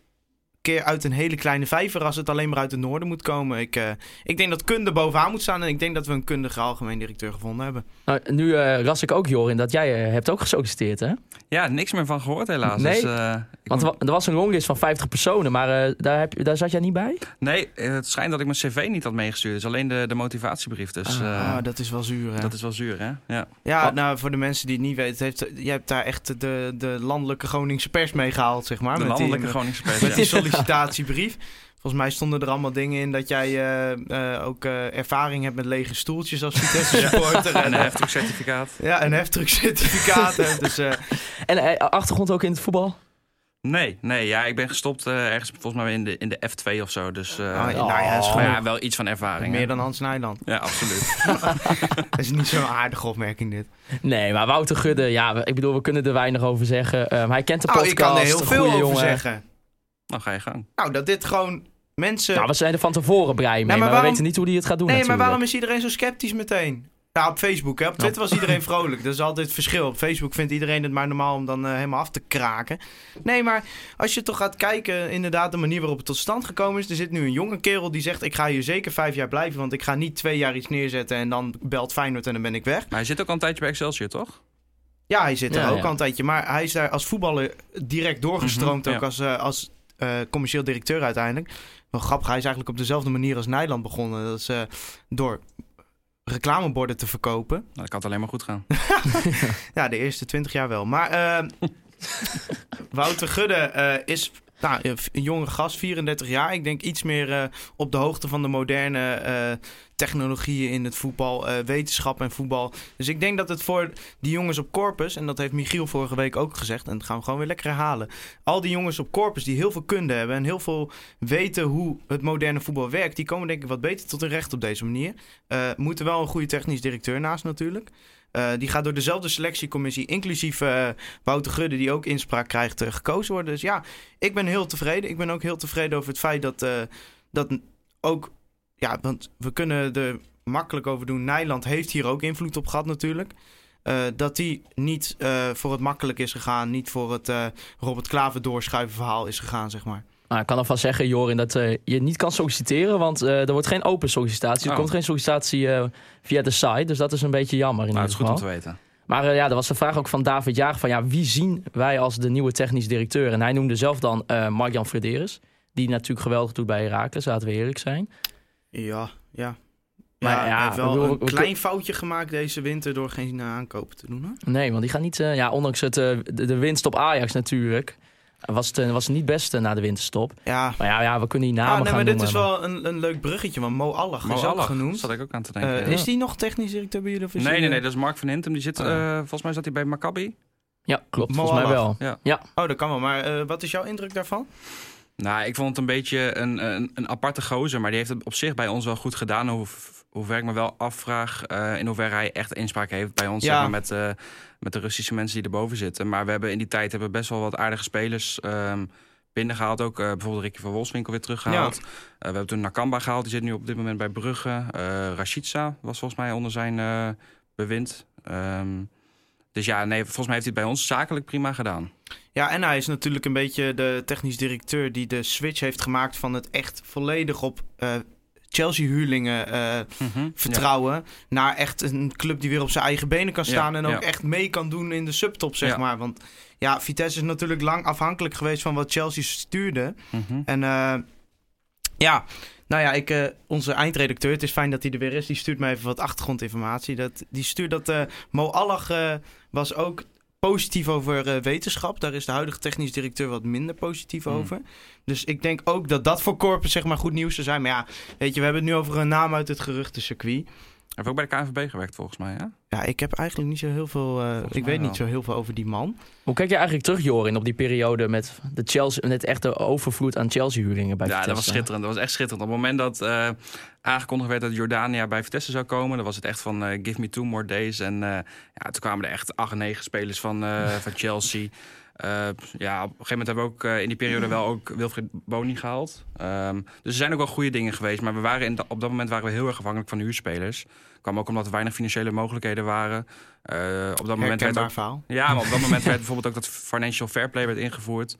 keer uit een hele kleine vijver als het alleen maar uit het noorden moet komen. Ik, eh, ik denk dat kunde bovenaan moet staan en ik denk dat we een kundige algemeen directeur gevonden hebben. Nou, nu eh ras ik ook, Jorin, dat jij eh, hebt ook gesolliciteerd, hè? Ja, niks meer van gehoord helaas. Nee, Dus, eh, Want er moet- er was een longlist van 50 personen, maar eh, daar, heb je, daar zat jij niet bij? nee, het schijnt dat ik mijn cv niet had meegestuurd. Dus alleen de, de motivatiebrief. Dus eh, ah, dat is wel zuur, hè? dat is wel zuur, hè? Ja. Ja, Oh. nou, voor de mensen die het niet weten, heeft, je hebt daar echt de, de landelijke Groningse pers mee gehaald, zeg maar. De met landelijke die, Groningse pers. met ja. die sollicitatiebrief. Volgens mij stonden er allemaal dingen in dat jij eh, eh, ook eh, ervaring hebt met lege stoeltjes als [laughs] Vitesse supporter. En en, een heftruckcertificaat. ja, een heftruckcertificaat. [laughs] dus eh, En achtergrond ook in het voetbal? Nee, nee, ja, ik ben gestopt eh, ergens volgens mij in de, in de F2 of zo. Dus eh, ah, ja, nou ja, dat is Oh. gewoon ja, wel iets van ervaring. hè. meer dan Hans Nijland. Ja, absoluut. [laughs] Dat is niet zo'n aardige opmerking dit. Nee, maar Wouter Gudde, ja, ik bedoel, we kunnen er weinig over zeggen. Ehm, hij kent de podcast, ik kan er heel veel over jongen. zeggen. Nou, ga je gang. Nou, dat dit gewoon mensen... Nou, we zijn er van tevoren blij mee, maar maar, waarom- we weten niet hoe hij het gaat doen nee, maar waarom is iedereen zo sceptisch meteen? Ja, op Facebook. Hè? Op Twitter was iedereen [laughs] vrolijk. Dat is altijd het verschil. Op Facebook vindt iedereen het maar normaal om dan eh, helemaal af te kraken. Nee, maar als je toch gaat kijken, inderdaad, de manier waarop het tot stand gekomen is. Er zit nu een jonge kerel die zegt: Ik ga hier zeker vijf jaar blijven. Want ik ga niet twee jaar iets neerzetten en dan belt Feyenoord en dan ben ik weg. Maar hij zit ook al een tijdje bij Excelsior, toch? Ja, hij zit er Ja, ook ja. al een tijdje. Maar hij is daar als voetballer direct doorgestroomd. Mhm, ook ja. als, eh, als eh, commercieel directeur uiteindelijk. Wel grappig, hij is eigenlijk op dezelfde manier als Nijland begonnen. Dat is eh, door reclameborden te verkopen. Nou, dat kan het alleen maar goed gaan. [laughs] Ja, de eerste 20 jaar wel. Maar eh, [laughs] Wouter Gudde eh, is nou, een jonge gast, 34 jaar. Ik denk iets meer eh, op de hoogte van de moderne eh, technologieën in het voetbal, eh, wetenschap en voetbal. Dus ik denk dat het voor die jongens op Corpus, en dat heeft Michiel vorige week ook gezegd, en dat gaan we gewoon weer lekker herhalen. Al die jongens op Corpus die heel veel kunde hebben en heel veel weten hoe het moderne voetbal werkt, die komen denk ik wat beter tot hun recht op deze manier. Eh moeten wel een goede technisch directeur naast natuurlijk. Eh, die gaat door dezelfde selectiecommissie, inclusief eh, Wouter Gudde, die ook inspraak krijgt, eh, gekozen worden. Dus ja, ik ben heel tevreden. Ik ben ook heel tevreden over het feit dat, dat ook... Ja, want we kunnen er makkelijk over doen. Nijland heeft hier ook invloed op gehad natuurlijk. Dat die niet voor het makkelijk is gegaan. Niet voor het Robert Klaver doorschuiven verhaal is gegaan, zeg maar. Nou, ik kan alvast zeggen, Jorin, dat eh, je niet kan solliciteren, want eh, er wordt geen open sollicitatie. Er Oh. komt geen sollicitatie eh, via de site, dus dat is een beetje jammer in Nou, het ieder is goed om geval. te weten. Maar eh, ja, er was de vraag ook van David Jager van ja, wie zien wij als de nieuwe technisch directeur? En hij noemde zelf dan eh Mark-Jan Frederis, die natuurlijk geweldig doet bij Herakles, laten we eerlijk zijn. Ja, ja. Maar ja, ja, hij heeft wel we- we- een klein foutje gemaakt deze winter door geen aankopen te doen. Hoor. Nee, want die gaat niet, eh, ja, ondanks het, de, de winst op Ajax natuurlijk, was het, was het niet best eh, na de winterstop. Ja, Maar ja, ja we kunnen die Ah, namen nee, gaan maar dit noemen. is wel een, een leuk bruggetje, want Mo Allah Mo is ook Allah, genoemd. zat ik ook aan te denken. Eh, ja. Is die nog technisch directeur bij jullie? of is Nee, nee, nee, dat is Mark van Hintem. Die zit, Oh. eh, volgens mij zat hij bij Maccabi. Ja, klopt, Mo volgens mij wel. Oh, dat kan wel. Maar eh, wat is jouw indruk daarvan? Nou, ik vond het een beetje een, een, een aparte gozer. Maar die heeft het op zich bij ons wel goed gedaan. Hoe, hoever ik me wel afvraag eh, in hoeverre hij echt inspraak heeft bij ons. Ja. Zeg maar, met, eh, met de Russische mensen die erboven zitten. Maar we hebben in die tijd hebben best wel wat aardige spelers ehm, binnengehaald. Ook eh, bijvoorbeeld Ricky van Wolfswinkel weer teruggehaald. Eh, we hebben toen Nakamba gehaald. Die zit nu op dit moment bij Brugge. Rashica was volgens mij onder zijn bewind. Ehm, dus ja, nee, volgens mij heeft hij het bij ons zakelijk prima gedaan. Ja, en hij is natuurlijk een beetje de technisch directeur die de switch heeft gemaakt van het echt volledig op Chelsea-huurlingen eh, Mhm. vertrouwen. Naar echt een club die weer op zijn eigen benen kan Ja, staan. en ook ja. echt mee kan doen in de subtop, zeg maar. Want ja, Vitesse is natuurlijk lang afhankelijk geweest van wat Chelsea stuurde. Mhm. En eh, ja, nou ja, ik, eh, onze eindredacteur, het is fijn dat hij er weer is. Die stuurt mij even wat achtergrondinformatie. Dat, die stuurt dat Mo Allag was ook positief over eh, wetenschap. Daar is de huidige technisch directeur wat minder positief Hmm. over. Dus ik denk ook dat dat voor Corpus zeg maar goed nieuws zou zijn. Maar ja, weet je, we hebben het nu over een naam uit het geruchtencircuit. Hij heeft ook bij de KNVB gewerkt volgens mij, ja? Ja, ik heb eigenlijk niet zo heel veel. eh, ik weet niet zo heel veel over die man. Hoe kijk je eigenlijk terug, Jorin, op die periode met de Chelsea, net echte overvloed aan Chelsea-huurlingen bij Ja, Vitesse? dat was schitterend. Dat was echt schitterend. Op het moment dat eh, aangekondigd werd dat Jordania bij Vitesse zou komen, dan was het echt van eh, give me two more days. En eh, ja, toen kwamen er echt acht, negen spelers van, eh, van Chelsea. Eh, ja, op een gegeven moment hebben we ook eh, in die periode wel ook Wilfried Boni gehaald. Ehm, dus er zijn ook wel goede dingen geweest. Maar we waren in da- op dat moment waren we heel erg afhankelijk van de huurspelers. kwam ook omdat er weinig financiële mogelijkheden waren. Eh, op dat moment werd Herkenbaar ook, verhaal. ja, maar op dat moment [laughs] werd bijvoorbeeld ook dat financial fair play werd ingevoerd.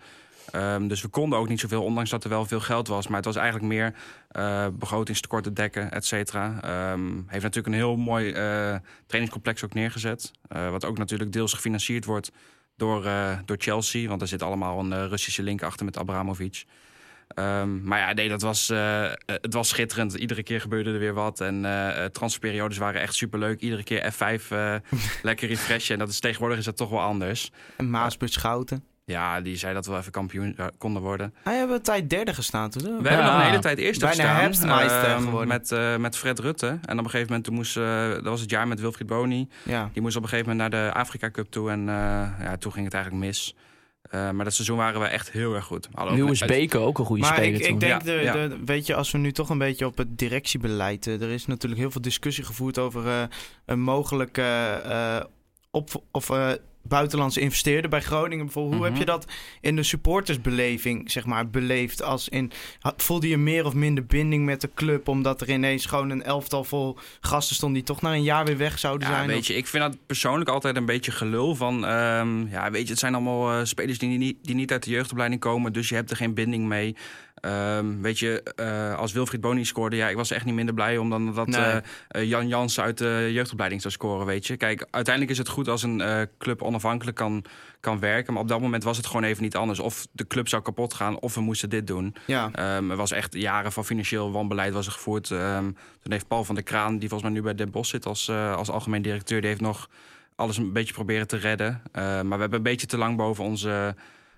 Ehm, dus we konden ook niet zoveel, ondanks dat er wel veel geld was. Maar het was eigenlijk meer eh begrotingstekorten dekken, et cetera. Ehm, heeft natuurlijk een heel mooi eh, trainingscomplex ook neergezet. Wat ook natuurlijk deels gefinancierd wordt door, eh, door Chelsea. Want er zit allemaal een eh, Russische link achter met Abramovic. Ehm, maar ja, nee, dat was, eh, het was schitterend. Iedere keer gebeurde er weer wat. En transferperiodes waren echt superleuk. Iedere keer F5 eh, [laughs] lekker refreshen. En dat is, tegenwoordig is dat toch wel anders. En Maasbus Schouten. Ja, die zei dat we even kampioen eh, konden worden. Hij hebben een tijd derde gestaan toen. We hebben nog een hele tijd eerste Bijna gestaan. herfstmeister ehm, geworden. met, eh, met Fred Rutte. En op een gegeven moment, toen moest, eh, dat was het jaar met Wilfried Boni. Ja. Die moest op een gegeven moment naar de Afrika Cup toe. En eh, ja, toen ging het eigenlijk mis. Eh, maar dat seizoen waren we echt heel erg goed. Lewis een- Beke, ook een goede Maar speler ik, ik denk, Ja, de, ja. de- weet je, als we nu toch een beetje op het directiebeleid... er is natuurlijk heel veel discussie gevoerd over eh, een mogelijke eh, op, of, eh, buitenlandse investeerder bij Groningen. Bijvoorbeeld. Hoe Mhm. heb je dat in de supportersbeleving zeg maar, beleefd? Als in, voelde je meer of minder binding met de club... omdat er ineens gewoon een elftal vol gasten stond... die toch na een jaar weer weg zouden Ja, zijn? weet je, ik vind dat persoonlijk altijd een beetje gelul van... ehm, ja, weet je, het zijn allemaal eh, spelers die niet, die niet uit de jeugdopleiding komen... dus je hebt er geen binding mee. Ehm, weet je, eh, als Wilfried Boni scoorde... ja, ik was echt niet minder blij om dan dat Nee. eh, eh, Jan Jans uit de jeugdopleiding zou scoren, weet je. Kijk, uiteindelijk is het goed als een club onafhankelijk kan, kan werken... maar op dat moment was het gewoon even niet anders. Of de club zou kapot gaan, of we moesten dit doen. Ja. Ehm, er was echt jaren van financieel wanbeleid was er gevoerd. Ehm, toen heeft Paul van der Kraan, die volgens mij nu bij Den Bosch zit als, als algemeen directeur, die heeft nog alles een beetje proberen te redden. Maar we hebben een beetje te lang boven onze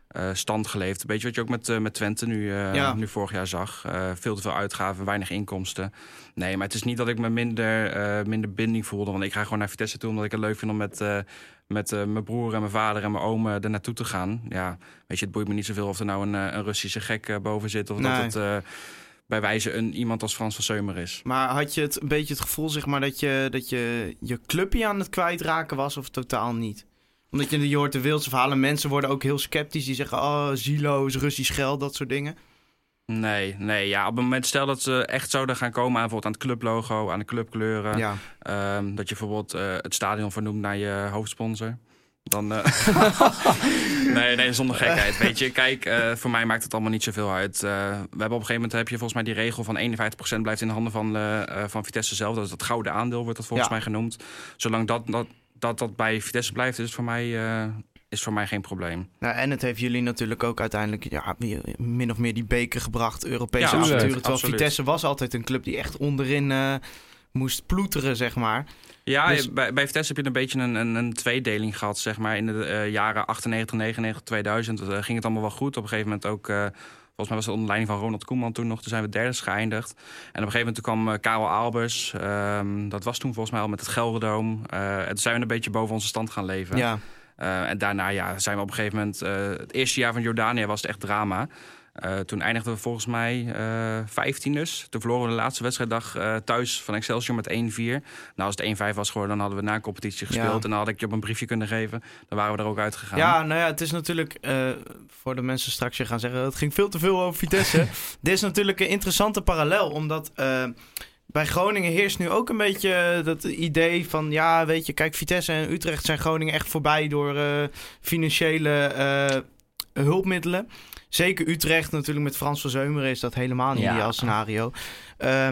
eh, stand geleefd. Een beetje wat je ook met, eh, met Twente nu, eh, Ja. nu vorig jaar zag. Veel te veel uitgaven, weinig inkomsten. Nee, maar het is niet dat ik me minder, minder binding voelde. Want ik ga gewoon naar Vitesse toe omdat ik het leuk vind om met, met mijn broer en mijn vader en mijn oom er naartoe te gaan. Ja, weet je, het boeit me niet zoveel of er nou een, een Russische gek boven zit. Of Nee. dat het bij wijze een iemand als Frans van Seumer is. Maar had je het een beetje het gevoel zeg maar, dat, je, dat je je clubje aan het kwijtraken was of totaal niet? Omdat je, je hoort de wildste verhalen. Mensen worden ook heel sceptisch. Die zeggen, oh, zieloos, Russisch geld, dat soort dingen. Nee, nee, ja, op het moment stel dat ze echt zouden gaan komen aan bijvoorbeeld aan het clublogo, aan de clubkleuren. Ja. Ehm, dat je bijvoorbeeld eh, het stadion vernoemt naar je hoofdsponsor. Dan. eh, [laughs] nee, nee, zonder gekheid. Weet je, kijk, eh, voor mij maakt het allemaal niet zoveel uit. We hebben op een gegeven moment heb je volgens mij die regel van 51% blijft in de handen van, van Vitesse zelf. Dat is dat gouden aandeel, wordt dat volgens Ja. mij genoemd. Zolang dat, dat, dat, dat bij Vitesse blijft, is voor mij, eh, is voor mij geen probleem. Nou, en het heeft jullie natuurlijk ook uiteindelijk ja, min of meer die beker gebracht. Europese Ja, avonturen. Terwijl absoluut. Vitesse was altijd een club die echt onderin eh, moest ploeteren, zeg maar. Ja, Dus- bij, bij Vitesse heb je een beetje een, een, een tweedeling gehad, zeg maar. In de eh, jaren 98, 99, 2000 eh, ging het allemaal wel goed. Op een gegeven moment ook, volgens mij was het onder leiding van Ronald Koeman toen nog. Toen zijn we derde geëindigd. En op een gegeven moment toen kwam eh, Karel Albers. Ehm, dat was toen volgens mij al met het Gelderdoom. Eh, en toen zijn we een beetje boven onze stand gaan leven. Ja. Eh, en daarna ja, zijn we op een gegeven moment... het eerste jaar van Jordanië was het echt drama. Eh, toen eindigden we volgens mij eh 15 dus. Toen verloren we de laatste wedstrijddag eh, thuis van Excelsior met 1-4. Nou, als het 1-5 was geworden, dan hadden we na competitie gespeeld. Ja. En dan had ik je op een briefje kunnen geven. Dan waren we er ook uitgegaan. Ja, nou ja, het is natuurlijk eh, voor de mensen straks weer gaan zeggen... het ging veel te veel over Vitesse. [laughs] Dit is natuurlijk een interessante parallel, omdat... bij Groningen heerst nu ook een beetje dat idee van... ja, weet je, kijk, Vitesse en Utrecht zijn Groningen echt voorbij... door financiële hulpmiddelen. Zeker Utrecht natuurlijk met Frans van Zeumeren is dat helemaal een Ja. ideaal scenario. Eh,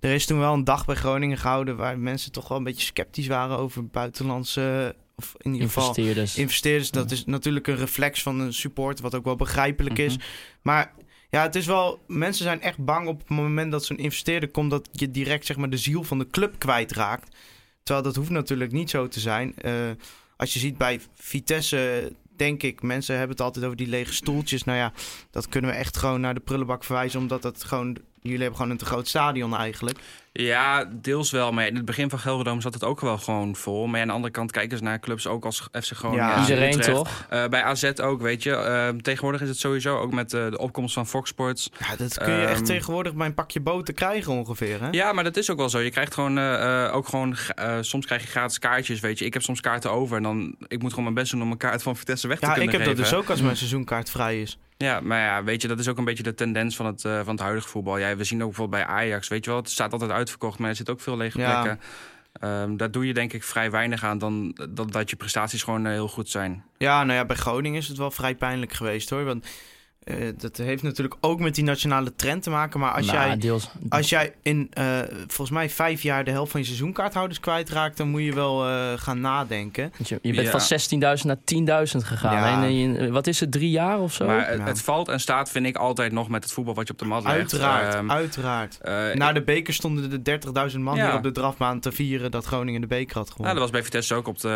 er is toen wel een dag bij Groningen gehouden... waar mensen toch wel een beetje sceptisch waren over buitenlandse... of in ieder geval Investeerders. investeerders. Dat is natuurlijk een reflex van een support, wat ook wel begrijpelijk is. Mhm. Maar ja, het is wel. Mensen zijn echt bang op het moment dat zo'n investeerder komt, dat je direct zeg maar de ziel van de club kwijtraakt. Terwijl dat hoeft natuurlijk niet zo te zijn. Eh, als je ziet bij Vitesse, denk ik, mensen hebben het altijd over die lege stoeltjes. Nou ja, dat kunnen we echt gewoon naar de prullenbak verwijzen, omdat het gewoon. Jullie hebben gewoon een te groot stadion eigenlijk. Ja, deels wel. Maar in het begin van Gelderdoom zat het ook wel gewoon vol. Maar aan de andere kant kijken ze naar clubs ook als FC Groningen. Ja, en Iedereen Utrecht. toch? Eh, bij AZ ook, weet je. Eh, tegenwoordig is het sowieso ook met eh, de opkomst van Fox Sports. Ja, dat kun je echt Ehm, tegenwoordig bij een pakje boter krijgen ongeveer. Hè? Ja, maar dat is ook wel zo. Je krijgt gewoon eh, eh, ook gewoon. eh, soms krijg je gratis kaartjes, weet je. Ik heb soms kaarten over en dan. Ik moet gewoon mijn best doen om een kaart van Vitesse weg te Ja, kunnen ik heb dat geven. dus ook als mijn seizoenkaart vrij is. Ja, maar ja, weet je, dat is ook een beetje de tendens van het, eh, van het huidige voetbal. Ja, we zien ook bijvoorbeeld bij Ajax, weet je wel, het staat altijd uitverkocht, maar er zitten ook veel lege Ja. plekken. Ehm, daar doe je denk ik vrij weinig aan dan dat, dat je prestaties gewoon eh, heel goed zijn. Ja, nou ja, bij Groningen is het wel vrij pijnlijk geweest hoor. Want eh, dat heeft natuurlijk ook met die nationale trend te maken. Maar als Nou, jij deels. Als jij in eh, volgens mij vijf jaar de helft van je seizoenkaarthouders kwijtraakt, dan moet je wel eh, gaan nadenken. Je, je bent Ja. van 16.000 naar 10.000 gegaan. Ja. En in, wat is het, drie jaar of zo? Maar het, Ja. het valt en staat, vind ik, altijd nog met het voetbal wat je op de mat legt. Uiteraard, Ehm, uiteraard. Na de beker stonden er 30.000 man Ja. hier op de drafbaan te vieren dat Groningen de beker had Ja, gewonnen. dat was bij Vitesse ook op de.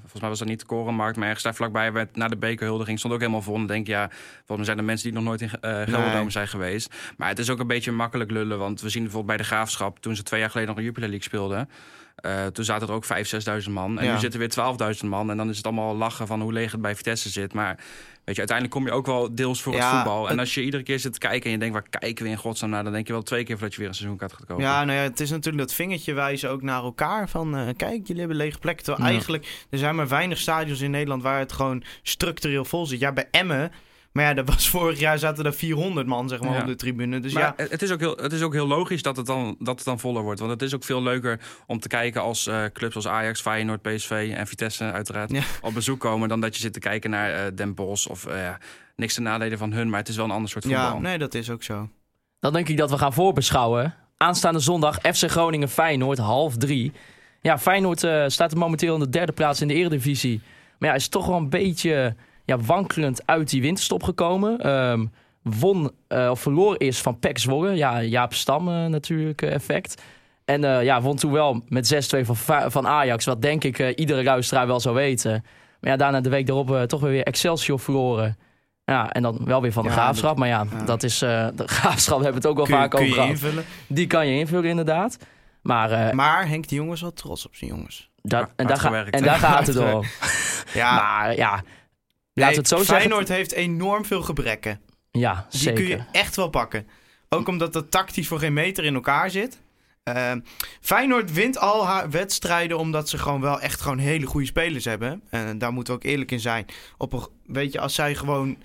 Volgens mij was dat niet de Korenmarkt, maar ergens daar vlakbij werd na de bekerhuldiging stond ook helemaal vol. En denk je, ja, volgens mij zijn er mensen die nog nooit in uh, Gelderdoom Nee. zijn geweest. Maar het is ook een beetje makkelijk lullen, want we zien bijvoorbeeld bij de Graafschap toen ze twee jaar geleden nog een Jupiler League speelden. eh, toen zaten er ook 5.000, 6.000 man. En Ja. nu zitten er weer 12.000 man. En dan is het allemaal lachen van hoe leeg het bij Vitesse zit. Maar weet je, uiteindelijk kom je ook wel deels voor Ja, het voetbal. En als je iedere keer zit te kijken en je denkt, waar kijken we in godsnaam naar? Dan denk je wel twee keer voordat je weer een seizoenkaart gaat kopen. Ja, nou ja, het is natuurlijk dat vingertje wijzen ook naar elkaar. Van eh, kijk, jullie hebben lege plekken. Terwijl Ja. eigenlijk, er zijn maar weinig stadions in Nederland waar het gewoon structureel vol zit. Ja, bij Emmen. Maar ja, dat was vorig jaar zaten er 400 man zeg maar, Ja. op de tribune. Dus maar ja, het, is ook heel, het is ook heel logisch dat het, dan, dat het dan voller wordt. Want het is ook veel leuker om te kijken als eh, clubs als Ajax, Feyenoord, PSV en Vitesse uiteraard Ja. op bezoek komen. Dan dat je zit te kijken naar eh, Den Bosch of eh, niks te nadelen van hun. Maar het is wel een ander soort voetbal. ja, nee, dat is ook zo. Dan denk ik dat we gaan voorbeschouwen. Aanstaande zondag FC Groningen Feyenoord half drie. Ja, Feyenoord eh, staat er momenteel in de derde plaats in de Eredivisie. Maar ja, is toch wel een beetje ja, wankelend uit die winterstop gekomen. Ehm, won eh, of verloor eerst van PEC Zwolle. Ja, Jaap Stam eh, natuurlijk eh, effect. En ja, won toen wel met 6-2 van, Va- van Ajax. Wat denk ik iedere luisteraar wel zou weten. Maar ja, daarna de week daarop toch weer Excelsior verloren. Ja, en dan wel weer van de Ja, graafschap. dat- maar ja, ja. dat is. de [laughs] graafschap hebben we het ook Kun je, vaak kun over gehad. invullen. Die kan je invullen, inderdaad. Maar, Maar Henk de Jong is wel trots op zijn jongens. hard en, daar ga- en daar gaat het om. Ja, Maar ja, nee, het zo zeggen. Feyenoord heeft enorm veel gebrekken. Ja, Die zeker. kun je echt wel pakken. Ook omdat dat tactisch voor geen meter in elkaar zit. Ehm, Feyenoord wint al haar wedstrijden omdat ze gewoon wel echt gewoon hele goede spelers hebben. En daar moeten we ook eerlijk in zijn. Op een, weet je, als zij gewoon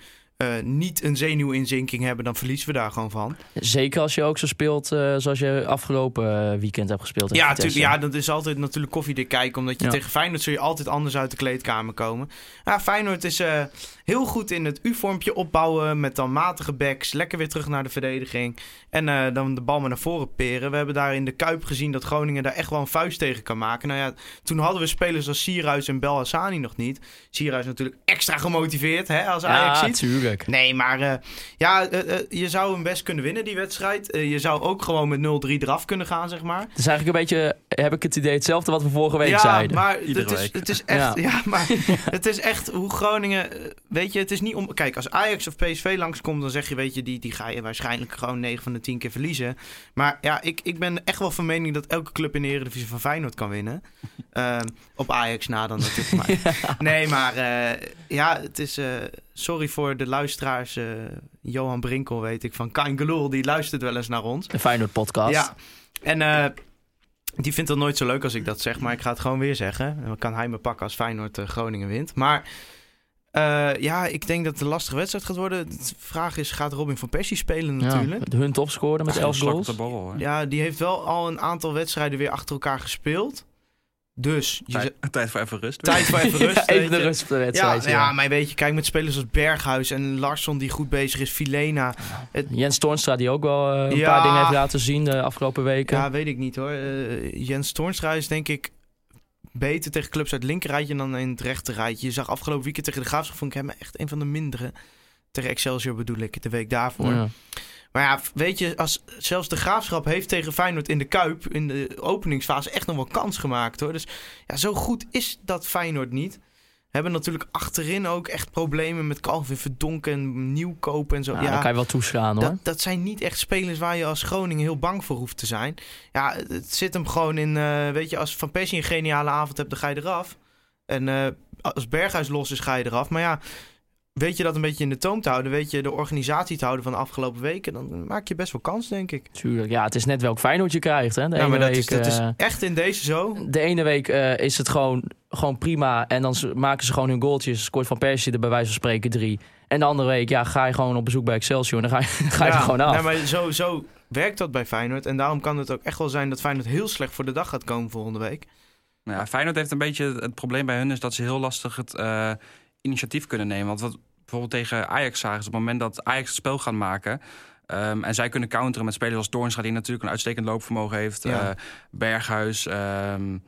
niet een zenuwinzinking hebben, dan verliezen we daar gewoon van. Zeker als je ook zo speelt eh, zoals je afgelopen eh, weekend hebt gespeeld. Ja, tuurlijk, ja, dat is altijd natuurlijk koffiedik kijken. Omdat je Ja. tegen Feyenoord zul je altijd anders uit de kleedkamer komen. Ja, Feyenoord is eh, heel goed in het U-vormpje opbouwen. Met dan matige backs. Lekker weer terug naar de verdediging. En eh, dan de bal maar naar voren peren. We hebben daar in de Kuip gezien dat Groningen daar echt wel een vuist tegen kan maken. Nou ja, toen hadden we spelers als Sierhuis en Bel Hassani nog niet. Sierhuis natuurlijk extra gemotiveerd hè, als Ajax Ja, Nee, maar eh, ja, eh, eh, je zou hem best kunnen winnen, die wedstrijd. Je zou ook gewoon met 0-3 eraf kunnen gaan, zeg maar. Het is eigenlijk een beetje, heb ik het idee, hetzelfde wat we vorige week ja, zeiden. maar het is, het is echt, ja. [laughs] Ja. maar [laughs] het is echt hoe Groningen, weet je, het is niet om, kijk, als Ajax of PSV langskomt, dan zeg je, weet je, die, die ga je waarschijnlijk gewoon 9 van de 10 keer verliezen. Maar ja, ik, ik ben echt wel van mening dat elke club in de Eredivisie van Feyenoord kan winnen. Ehm, op Ajax na dan natuurlijk. Maar, [laughs] Nee, maar eh, ja, het is, eh, sorry voor de luisteraars, eh, Johan Brinkel weet ik, van Kain Geloel, die luistert wel eens naar ons. De Feyenoord podcast. Ja, en eh, die vindt het nooit zo leuk als ik dat zeg, maar ik ga het gewoon weer zeggen. En dan kan hij me pakken als Feyenoord eh, Groningen wint. Maar eh, ja, ik denk dat het een lastige wedstrijd gaat worden. De vraag is, gaat Robin van Persie spelen Ja, natuurlijk? hun topscorer met Ja, 11 slak op goals. de borrel. Ja, die heeft wel al een aantal wedstrijden weer achter elkaar gespeeld. Dus, je Tijd, tijd voor even rust. tijd voor even [laughs] rust. Ja, even de rust op de Ja, wedstrijd. ja, ja. maar weet je, kijk met spelers als Berghuis en Larsson die goed bezig is, Filena. Jens Toornstra die ook wel eh, een Ja. paar dingen heeft laten zien de afgelopen weken. Ja, weet ik niet hoor. Eh, Jens Toornstra is denk ik beter tegen clubs uit het linkerrijtje dan in het rechterrijtje. Je zag afgelopen weekend tegen de Graafschap vond ik hem echt een van de mindere. Tegen Excelsior bedoel ik, de week daarvoor. Ja. Maar ja, weet je, als, zelfs de Graafschap heeft tegen Feyenoord in de Kuip... in de openingsfase echt nog wel kans gemaakt hoor. Dus ja, zo goed is dat Feyenoord niet. Hebben natuurlijk achterin ook echt problemen met Calvin Verdonken en Nieuwkoop en zo. Ja, daar kan je wel toeslaan hoor. Dat, dat zijn niet echt spelers waar je als Groningen heel bang voor hoeft te zijn. Ja, het het zit hem gewoon in, eh, weet je, als Van Persie een geniale avond hebt, dan ga je eraf. En eh, als Berghuis los is, ga je eraf. Maar ja, weet je dat een beetje in de toom te houden, weet je de organisatie te houden van de afgelopen weken, dan maak je best wel kans, denk ik. Tuurlijk. Ja, het is net welk Feyenoord je krijgt. Hè? De, ja, ene maar dat week, is, dat is eh, echt in deze zo. de ene week eh, is het gewoon, gewoon prima. En dan maken ze gewoon hun goaltjes. Scoort Van Persie er bij wijze van spreken drie. En de andere week ja, ga je gewoon op bezoek bij Excelsior. En dan ga je, [laughs] ga je Ja, er gewoon af. Nee, maar zo, zo werkt dat bij Feyenoord. En daarom kan het ook echt wel zijn dat Feyenoord heel slecht voor de dag gaat komen volgende week. Nou Ja, Feyenoord heeft een beetje het probleem bij hun is dat ze heel lastig het eh, initiatief kunnen nemen. Want wat bijvoorbeeld tegen Ajax zagen ze op het moment dat Ajax het spel gaat maken. ehm, en zij kunnen counteren met spelers als Toornstra, die natuurlijk een uitstekend loopvermogen heeft. Ja. eh, Berghuis. ehm,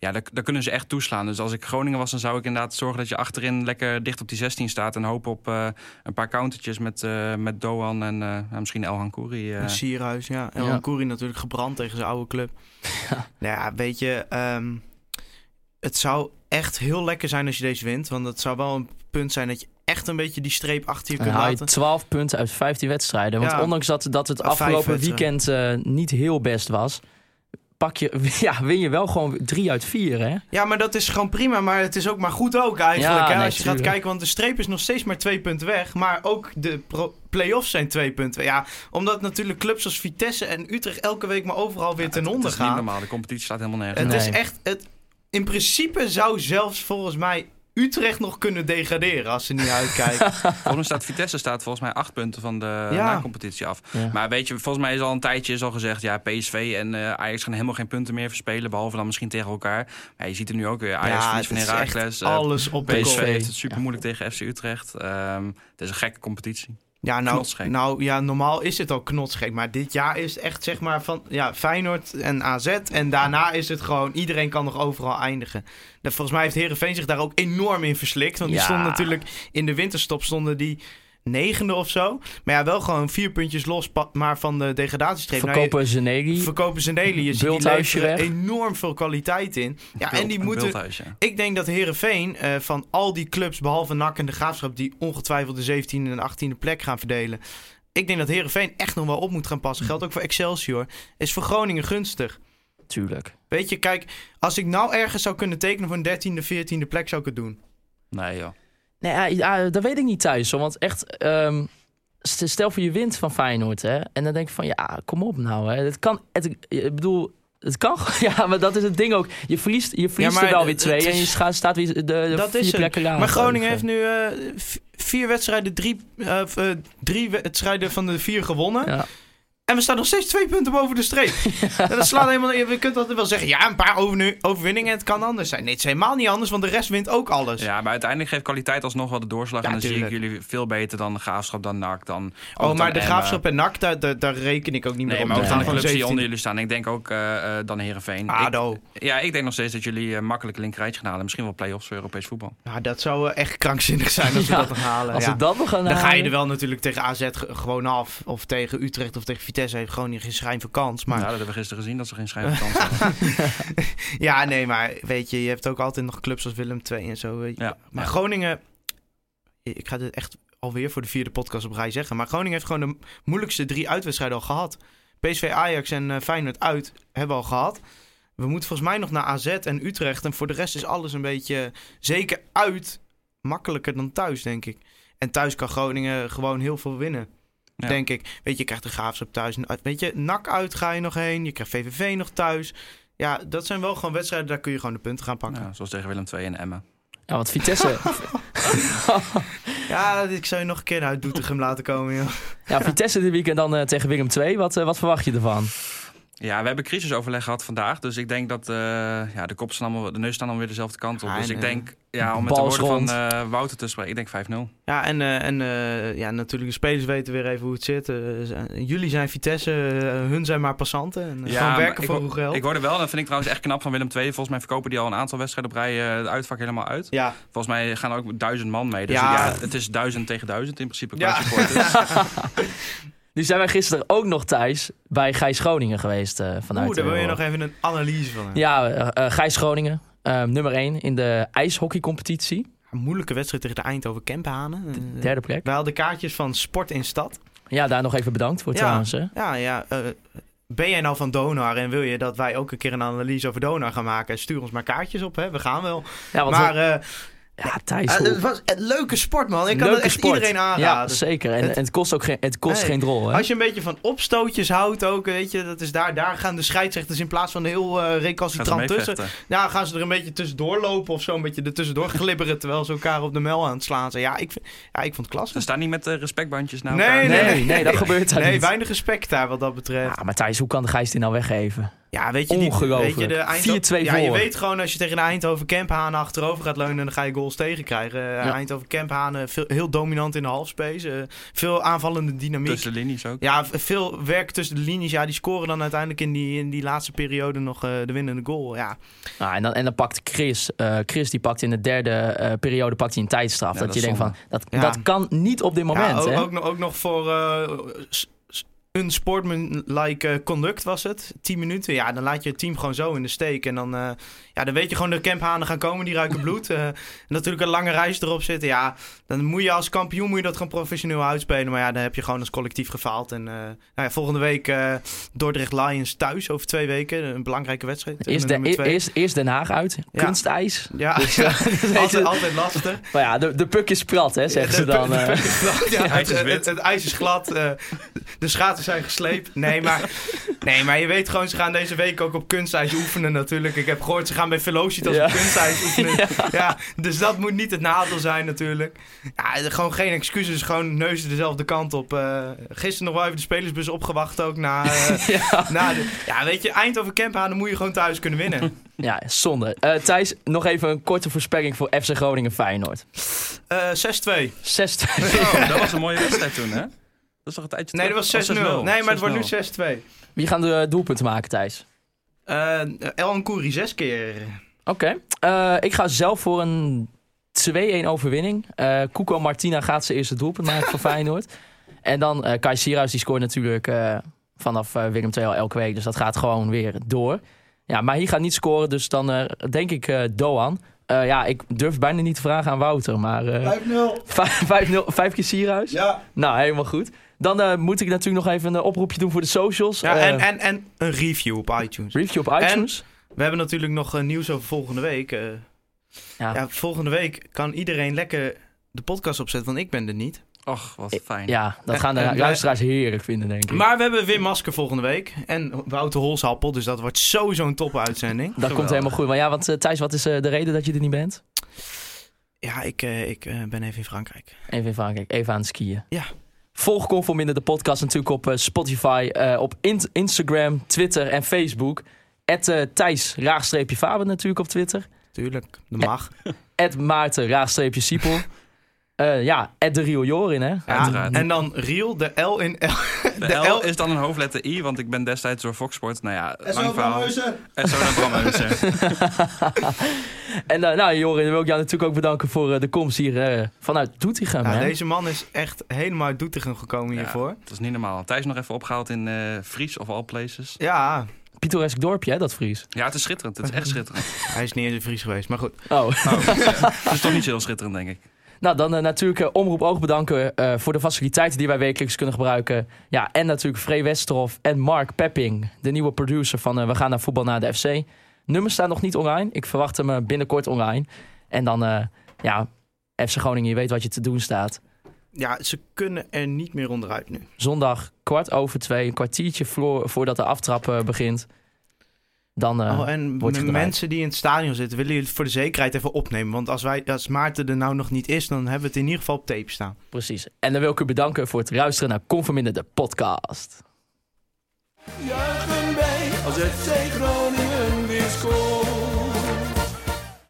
ja, daar, daar kunnen ze echt toeslaan. Dus als ik Groningen was, dan zou ik inderdaad zorgen dat je achterin lekker dicht op die 16 staat. En hopen op eh, een paar countertjes met, eh, met Doan en eh, ja, misschien El Kouri. En Sierhuis, ja. En Ja. ja. Koeri natuurlijk gebrand tegen zijn oude club. Nou ja, weet je, ehm, het zou echt heel lekker zijn als je deze wint. Want het zou wel een punt zijn dat je echt een beetje die streep achter je kunt haal je laten. 12 punten uit 15 wedstrijden. Want Ja. ondanks dat, dat het afgelopen weekend eh, niet heel best was... Pak je, [laughs] ja, win je wel gewoon 3 uit 4, hè? Ja, maar dat is gewoon prima. Maar het is ook maar goed ook eigenlijk. Ja, hè, nee, als je gaat kijken, want de streep is nog steeds maar twee punten weg. Maar ook de pro- play-offs zijn twee punten. Ja, omdat natuurlijk clubs als Vitesse en Utrecht elke week maar overal weer ten Het onder is niet gaan. normaal, de competitie staat helemaal nergens. Het Nee. is echt... Het, in principe zou zelfs volgens mij Utrecht nog kunnen degraderen als ze niet uitkijken. [laughs] Volgens mij staat Vitesse staat volgens mij acht punten van de Ja. na-competitie af. Ja. Maar weet je, volgens mij is al een tijdje is al gezegd... ja, PSV en eh, Ajax gaan helemaal geen punten meer verspelen... behalve dan misschien tegen elkaar. Maar je ziet er nu ook weer. Ajax ja, van Heracles. eh, alles op PSV heeft het super moeilijk tegen FC Utrecht. Ehm, het is een gekke competitie. Ja, nou, Knotsgek. nou ja, normaal is het al knotsgek. Maar dit jaar is echt zeg maar van ja, Feyenoord en AZ. En daarna is het gewoon, iedereen kan nog overal eindigen. Dat, volgens mij heeft Herenveen zich daar ook enorm in verslikt. Want die Ja. stonden natuurlijk in de winterstop stonden die negende of zo. Maar ja, wel gewoon vier puntjes los, maar van de degradatiestreep. Nou, Verkopen Zenegi. verkopen ze Nelly. Je ziet die enorm veel kwaliteit in. Ja, en die moeten... Ja. Ik denk dat Herenveen van al die clubs, behalve NAC en de Graafschap, die ongetwijfeld de 17e en 18e plek gaan verdelen. Ik denk dat Herenveen echt nog wel op moet gaan passen. Geldt ook voor Excelsior. Is voor Groningen gunstig. Tuurlijk. Weet je, kijk, als ik nou ergens zou kunnen tekenen voor een 13e, 14e plek, zou ik het doen. Nee, joh. Nee, ja, dat weet ik niet thuis. hoor. Want echt, ehm, st- stel voor je wint van Feyenoord. Hè, en dan denk je van, ja, kom op nou. Hè. Het kan, het, ik bedoel, het kan. [laughs] Ja, maar dat is het ding ook. Je verliest, je verliest maar er wel weer twee. En je staat weer de, de Dat vier is plekken lager. Maar Groningen heeft nu eh, vier wedstrijden, drie, eh, eh, drie wedstrijden van de vier gewonnen. Ja. En we staan nog steeds twee punten boven de streep. [laughs] En dat slaat helemaal... Je kunt altijd wel zeggen, ja, een paar overwinningen, het kan anders zijn. Nee, het is helemaal niet anders, want de rest wint ook alles. Ja, maar uiteindelijk geeft kwaliteit alsnog wel de doorslag. Ja, en dan zie ik jullie veel beter dan de Graafschap, dan NAC, dan... oh, dan maar de. Graafschap en NAC, daar, daar, daar reken ik ook niet meer Nee, op. maar ook de gaan clubs die onder 17e. jullie staan. Ik denk ook eh, eh, dan Heerenveen. ADO. Ik, ja, ik denk nog steeds dat jullie eh, makkelijk linkerrijtje gaan halen. Misschien wel play-offs voor Europees voetbal. Ja, dat zou echt krankzinnig zijn als we Ja, dat nog halen. Als ja. we dat nog gaan Dan ga je halen- er wel natuurlijk tegen AZ ge- gewoon af. Of tegen Utrecht of tegen Vitesse heeft Groningen geen schijn van kans. Maar Ja, dat hebben we gisteren gezien, dat ze geen schijn van kans hadden. [laughs] Ja, nee, maar weet je, je hebt ook altijd nog clubs als Willem II en zo. Weet je. Ja, maar ja. Groningen, ik ga dit echt alweer voor de vierde podcast op rij zeggen. Maar Groningen heeft gewoon de moeilijkste drie uitwedstrijden al gehad. PSV, Ajax en eh, Feyenoord uit hebben we al gehad. We moeten volgens mij nog naar AZ en Utrecht. En voor de rest is alles een beetje, zeker uit, makkelijker dan thuis, denk ik. En thuis kan Groningen gewoon heel veel winnen. Ja. Denk ik. Weet je, je krijgt de Graafschap thuis. Weet je, NAC uit ga je nog heen. Je krijgt VVV nog thuis. Ja, dat zijn wel gewoon wedstrijden, daar kun je gewoon de punten gaan pakken. Ja, zoals tegen Willem II en Emmen. Ja, want Vitesse, [laughs] Ja, ik zou je nog een keer uit Doetinchem laten komen, joh. ja, Vitesse dit weekend dan eh, tegen Willem II. Wat, eh, wat verwacht je ervan? Ja, we hebben crisisoverleg gehad vandaag. Dus ik denk dat eh, ja, de kop staan allemaal, de neus staan allemaal weer dezelfde kant op. Ja, dus ik eh, denk, ja, om met de woorden van eh, Wouter te spreken, ik denk 5-0. Ja, en, eh, en eh, ja, natuurlijk, de spelers weten weer even hoe het zit. Eh, jullie zijn Vitesse, eh, hun zijn maar passanten. En, eh, gewoon maar werken ik voor ho- hoe geld. Ik hoorde wel, en dat vind ik trouwens echt knap van Willem II. Volgens mij verkopen die al een aantal wedstrijden op rij eh, de uitvak helemaal uit. Ja, Volgens mij gaan er ook duizend man mee. Dus Ja. ja, het is duizend tegen duizend in principe. qua Ja. [laughs] [laughs] Nu zijn wij gisteren ook nog thuis bij Gijs Groningen geweest. eh vanuit Oeh, daar wil je eh, nog even een analyse van. hebben. Ja, eh, Gijs Groningen. nummer 1 in de ijshockeycompetitie. Een moeilijke wedstrijd tegen de Eindhoven Kemphanen. Eh, Derde plek. Wij hadden kaartjes van Sport in Stad. Ja, daar nog even bedankt voor Ja. trouwens. Hè. Ja, ja. ben jij nou van Donar en wil je dat wij ook een keer een analyse over Donar gaan maken? Stuur ons maar kaartjes op, hè. We gaan wel. Ja, want maar eh, ja, Thijs, eh, het was een leuke sport, man. Ik kan leuke het echt sport. iedereen Ja, aanraden. zeker. En Het- en het kost ook geen, het kost Nee. geen drol. Hè? Als je een beetje van opstootjes houdt ook, weet je, dat is daar, daar gaan de scheidsrechters in plaats van heel eh er recalcitrant tussen. Ja, gaan ze er een beetje tussendoor lopen of zo, een beetje er tussendoor glibberen terwijl ze elkaar op de mel aan het slaan zijn. Ja, ik, vind- ja, ik vond het klasse. Ze staan niet met eh, respectbandjes naar Nee, elkaar. nee, nee, dat gebeurt daar Nee, niet. weinig respect daar wat dat betreft. Ja, maar Thijs, hoe kan de Gijs die nou weggeven? Ja, weet je, die, Ongelooflijk. weet je, de Eindhoven, 4-2 ja, je weet gewoon als je tegen de Eindhoven Kemphanen achterover gaat leunen, dan ga je goals tegenkrijgen. Eh, Ja. Eindhoven Kemphanen veel, heel dominant in de halfspace. eh, veel aanvallende dynamiek. Tussen de linies ook. Ja, veel werk tussen de linies. Ja, die scoren dan uiteindelijk in die, in die laatste periode nog eh, de winnende goal. Ja, Nou, en, dan, en dan pakt Chris, eh, Chris die pakt in de derde eh, periode pakt hij een tijdstraf. Ja, dat, dat je denkt van, dat, Ja. dat kan niet op dit moment. ja ook, hè? ook, nog- ook nog voor sportman-like eh, conduct was het. 10 minuten. Ja, dan laat je het team gewoon zo in de steek. En dan, eh, ja, dan weet je gewoon de camphanen gaan komen. Die ruiken bloed. [laughs] Eh, en natuurlijk een lange reis erop zitten. Ja, dan moet je als kampioen moet je dat gewoon professioneel uitspelen. Maar ja, dan heb je gewoon als collectief gefaald. En eh, nou ja, volgende week eh, Dordrecht Lions thuis over twee weken. Een belangrijke wedstrijd. Eerst, de, eerst, eerst Den Haag uit, Ja. kunstijs. Ja, Dus, [laughs] altijd, altijd lastig. maar ja, de, de puk is prat, hè, zeggen ze De- dan. de- eh. de- ja, Het ijs is het, wit. het, het ijs is glad. [laughs] de schaatsen zijn gesleept. Nee maar, nee, maar je weet gewoon, ze gaan deze week ook op kunstijs oefenen natuurlijk. Ik heb gehoord, ze gaan bij Velocitas Ja. op kunstijs oefenen. [laughs] Ja. dus dat moet niet het nadeel zijn natuurlijk. Ja, gewoon geen excuses, gewoon neuzen dezelfde kant op. Eh, gisteren nog wel even de spelersbus opgewacht ook. Na, eh, [laughs] ja. na de, ja, weet je, Eindhoven Kemphanen moet je gewoon thuis kunnen winnen. ja, zonde. Eh, Thijs, nog even een korte voorspelling voor FC Groningen Feyenoord. 6-2. Eh 6-2. Oh, dat was een mooie wedstrijd toen, hè? Dat is toch een tijdje Nee, dat was 6-0. Oh, Nee, maar het wordt nu 6-0. 6-2. Wie gaan de doelpunten maken, Thijs? Eh El Ancoury zes keer. Oké. Eh, ik ga zelf voor een 2-1 overwinning. Eh Cuco Martina gaat zijn eerste doelpunt maken voor [laughs] Feyenoord. En dan eh Kai Sierhuis, die scoort natuurlijk eh, vanaf eh, Willem II al elke week. Dus dat gaat gewoon weer door. Ja, maar hier gaat niet scoren, dus dan eh, denk ik eh, Doan. Eh, ja, ik durf bijna niet te vragen aan Wouter, maar... eh, 5-0. vijf- [laughs] vijf nul- Vijf keer Sierhuis? Ja. Nou, helemaal goed. Dan eh, moet ik natuurlijk nog even een oproepje doen voor de socials. Ja, Eh, en, en, en een review op iTunes. Review op iTunes. We hebben natuurlijk nog eh, nieuws over volgende week. eh. Ja. ja, volgende week kan iedereen lekker de podcast opzetten, want ik ben er niet. Och, wat fijn. Ja, dat En- gaan de en luisteraars heerlijk vinden, denk ik. Maar we hebben Wim Masker volgende week. En Wouter Holsappel, dus dat wordt sowieso een toppe uitzending. Dat komt helemaal goed. Maar ja, want Thijs, wat is eh, de reden dat je er niet bent? Ja, ik, eh, ik ben even in Frankrijk. Even in Frankrijk, even aan het skiën. Ja. Volg Conforminder de podcast natuurlijk op eh, Spotify, eh, op in- Instagram, Twitter en Facebook. At eh, Thijs, raagstreepje Faber natuurlijk op Twitter. Tuurlijk, dat mag. At Maarten, raagstreepje Siepel. [laughs] Eh, ja, at de Rio Jorin, hè. Ja, en dan Riel, de L in L. De, De L L- is dan een hoofdletter I, want ik ben destijds door Fox Sport. Nou ja, En zo lang verhaal. Bramhuizen. En zo naar Bramhuizen. En eh, nou, Jorin, dan wil ik jou natuurlijk ook bedanken voor eh, de komst hier eh, vanuit Doetinchem. Ja, hè? deze man is echt helemaal uit Doetinchem gekomen Ja, hiervoor. Dat is niet normaal. Thijs nog even opgehaald in eh Fries of all places. Ja, Pittoresk dorpje, hè, dat Fries. Ja, het is schitterend. Het is echt schitterend. hij is niet eens in Fries geweest, maar goed. Oh. [laughs] Het is toch niet zo heel schitterend, denk ik. Nou, dan eh, natuurlijk eh, Omroep Oog bedanken eh, voor de faciliteiten die wij wekelijks kunnen gebruiken. Ja, en natuurlijk Free Westerhof en Mark Pepping, de nieuwe producer van We gaan naar voetbal naar de FC. Nummers staan nog niet online. Ik verwacht hem binnenkort online. En dan, ja, FC Groningen, je weet wat je te doen staat. Ja, ze kunnen er niet meer onderuit nu. Zondag kwart over twee, een kwartiertje voor, voordat de aftrap begint. Dan eh, oh, en wordt gedraaid. mensen die in het stadion zitten, willen jullie het voor de zekerheid even opnemen. Want als, wij, als Maarten er nou nog niet is, dan hebben we het in ieder geval op tape staan. precies. En dan wil ik u bedanken voor het luisteren naar Conforminder de podcast. Juichen wij als FC Groningen weer scoort.